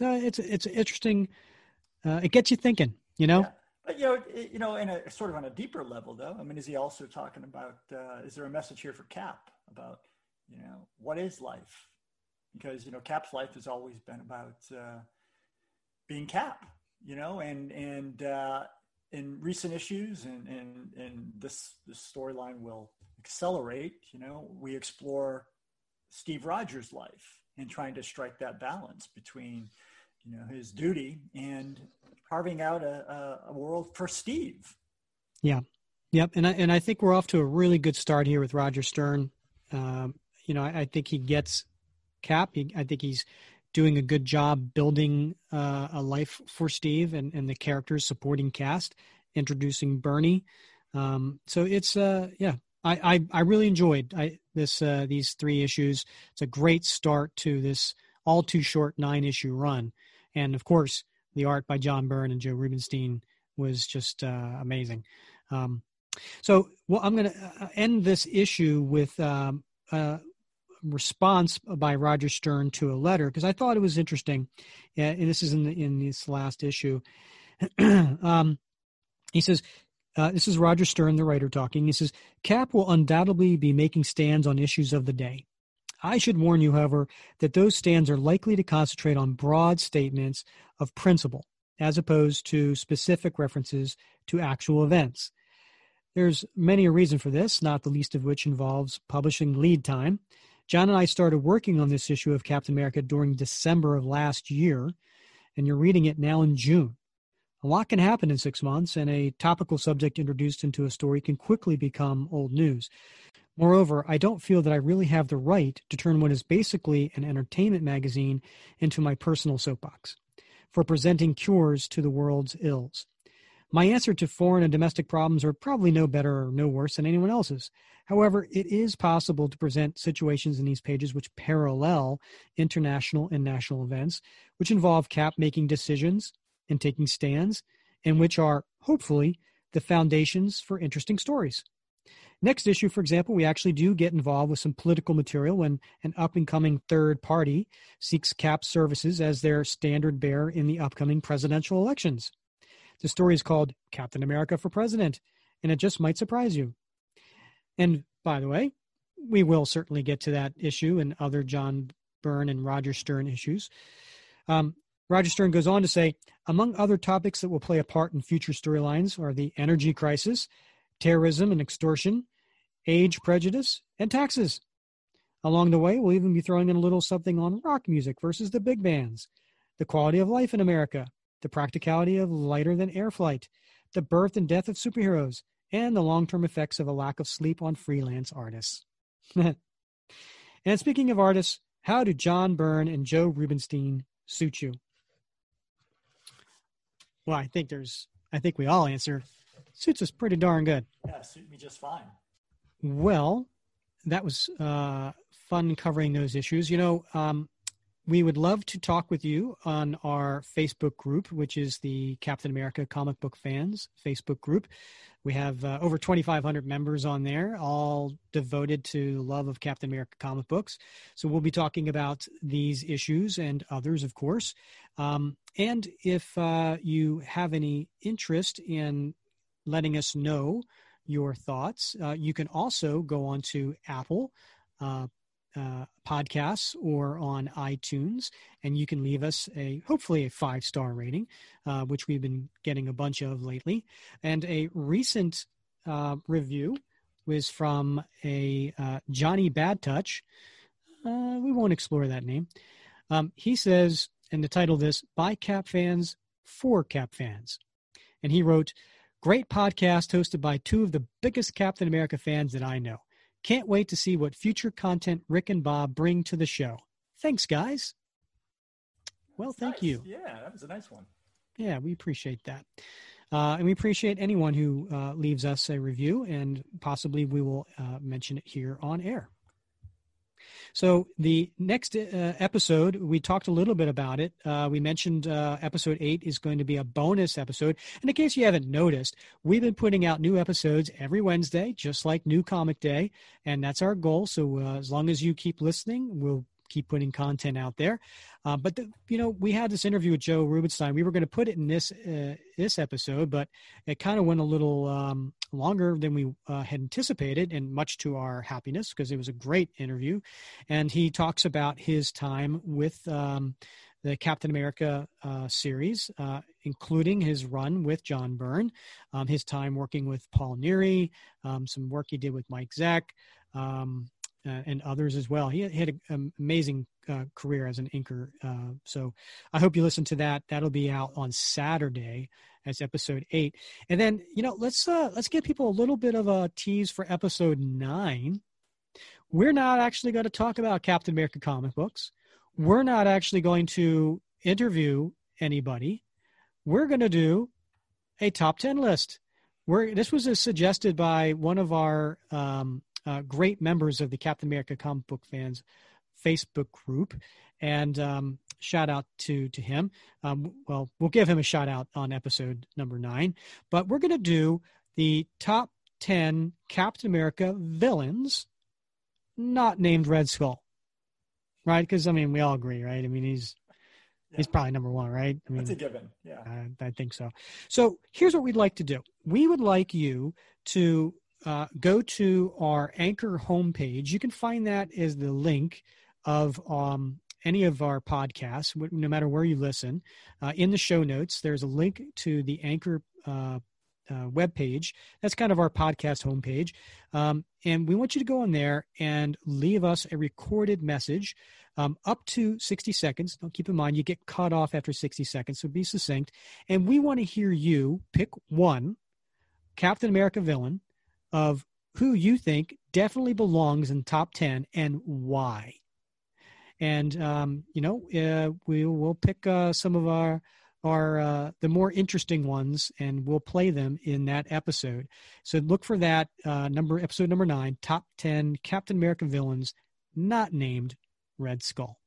it's it's interesting. Uh, it gets you thinking, you know. Yeah. But you know, you know, in a sort of on a deeper level, though. I mean, is he also talking about? Uh, is there a message here for Cap about, you know, what is life? because you know Cap's life has always been about uh, being Cap, you know, and and uh, in recent issues and and and this this storyline will accelerate. You know, we explore Steve Rogers' life and trying to strike that balance between you know his duty and carving out a, a, world for Steve. Yeah. Yep, and I, and I think we're off to a really good start here with Roger Stern. Um, you know, I, I, think he gets Cap. He, I think he's doing a good job building uh, a life for Steve and, and the characters supporting cast, introducing Bernie. Um, so it's uh, yeah, I, I, I really enjoyed I, this uh, these three issues. It's a great start to this all too short nine issue run, and of course the art by John Byrne and Joe Rubinstein was just uh, amazing. Um, so well, I'm going to uh, end this issue with um, uh, response by Roger Stern to a letter because I thought it was interesting, and this is in the, in this last issue. (clears throat) um, he says, uh, "This is Roger Stern, the writer, talking." He says, "Cap will undoubtedly be making stands on issues of the day." I should warn you, however, that those stands are likely to concentrate on broad statements of principle, as opposed to specific references to actual events. There's many a reason for this, not the least of which involves publishing lead time. John and I started working on this issue of Captain America during December of last year, and you're reading it now in June. A lot can happen in six months, and a topical subject introduced into a story can quickly become old news. Moreover, I don't feel that I really have the right to turn what is basically an entertainment magazine into my personal soapbox for presenting cures to the world's ills. My answer to foreign and domestic problems are probably no better or no worse than anyone else's. However, it is possible to present situations in these pages which parallel international and national events, which involve CAP making decisions and taking stands, and which are, hopefully, the foundations for interesting stories. Next issue, for example, we actually do get involved with some political material when an up and coming third party seeks CAP services as their standard bearer in the upcoming presidential elections. The story is called Captain America for President, and it just might surprise you. And by the way, we will certainly get to that issue and other John Byrne and Roger Stern issues. Um, Roger Stern goes on to say, among other topics that will play a part in future storylines are the energy crisis, terrorism and extortion, age prejudice, and taxes. Along the way, we'll even be throwing in a little something on rock music versus the big bands, the quality of life in America, the practicality of lighter than air flight, the birth and death of superheroes, and the long term effects of a lack of sleep on freelance artists. (laughs) and speaking of artists, how do John Byrne and Joe Rubinstein suit you? Well, I think there's, I think we all answer suits us pretty darn good. Yeah, suit me just fine. Well, that was uh, fun covering those issues. You know, um, we would love to talk with you on our Facebook group, which is the Captain America Comic Book Fans Facebook group. We have uh, over 2,500 members on there, all devoted to the love of Captain America comic books. So we'll be talking about these issues and others, of course. Um, and if uh, you have any interest in letting us know your thoughts. Uh, you can also go on to Apple uh, uh, podcasts or on iTunes, and you can leave us a hopefully a five star rating, uh, which we've been getting a bunch of lately. And a recent uh, review was from a uh, Johnny Bad Touch. we won't explore that name. Um, he says, and the title of this, By Cap Fans for Cap Fans. And he wrote, Great podcast hosted by two of the biggest Captain America fans that I know. Can't wait to see what future content Rick and Bob bring to the show. Thanks, guys. Well, thank nice. you. Yeah, that was a nice one. Yeah, we appreciate that. Uh, and we appreciate anyone who uh, leaves us a review, and possibly we will uh, mention it here on air. So the next uh, episode, we talked a little bit about it. Uh, we mentioned uh, episode eight is going to be a bonus episode. And in case you haven't noticed, we've been putting out new episodes every Wednesday, just like New Comic Day, and that's our goal. So uh, as long as you keep listening, we'll keep putting content out there. Uh, but the, you know, we had this interview with Joe Rubinstein. We were going to put it in this uh, this episode, but it kind of went a little um, longer than we uh, had anticipated, and much to our happiness because it was a great interview. And he talks about his time with. Um, the Captain America uh, series, uh, including his run with John Byrne, um, his time working with Paul Neary, um, some work he did with Mike Zeck, um, uh, and others as well. He had, an amazing uh, career as an inker. Uh, so I hope you listen to that. That'll be out on Saturday as episode eight. And then you know let's uh, let's give people a little bit of a tease for episode nine. We're not actually going to talk about Captain America comic books. We're not actually going to interview anybody. We're going to do a top ten list. We're, this was suggested by one of our um, uh, great members of the Captain America comic book fans Facebook group, and um, shout out to to him. Um, well, we'll give him a shout out on episode number nine, but we're going to do the top ten Captain America villains, not named Red Skull, right? Because I mean, we all agree, right? I mean, he's yeah. he's probably number one, right? I mean, that's a given. Yeah, I, I think so. So here's what we'd like to do. We would like you to uh, go to our Anchor homepage. You can find that as the link of um, any of our podcasts, no matter where you listen. Uh, in the show notes, there's a link to the Anchor uh, uh, web page. That's kind of our podcast homepage. Um, and we want you to go on there and leave us a recorded message um, up to 60 seconds. Now, keep in mind, you get cut off after 60 seconds, so be succinct. And we want to hear you pick one Captain America villain of who you think definitely belongs in top 10 and why. And, um, you know, uh, we will pick uh, some of our are uh, the more interesting ones, and we'll play them in that episode. So look for that uh, number, episode number nine, top ten Captain America villains not named Red Skull.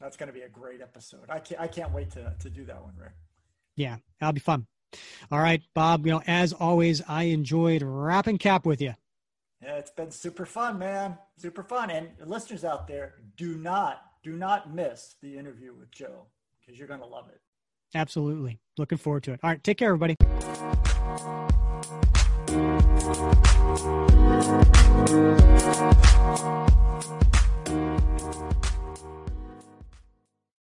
That's going to be a great episode. I can't, I can't wait to, to do that one, Rick. Yeah, that'll be fun. All right, Bob, you know, as always, I enjoyed wrapping cap with you. Yeah, it's been super fun, man. Super fun. And listeners out there, do not, do not miss the interview with Joe because you're going to love it. Absolutely. Looking forward to it. All right, take care, everybody.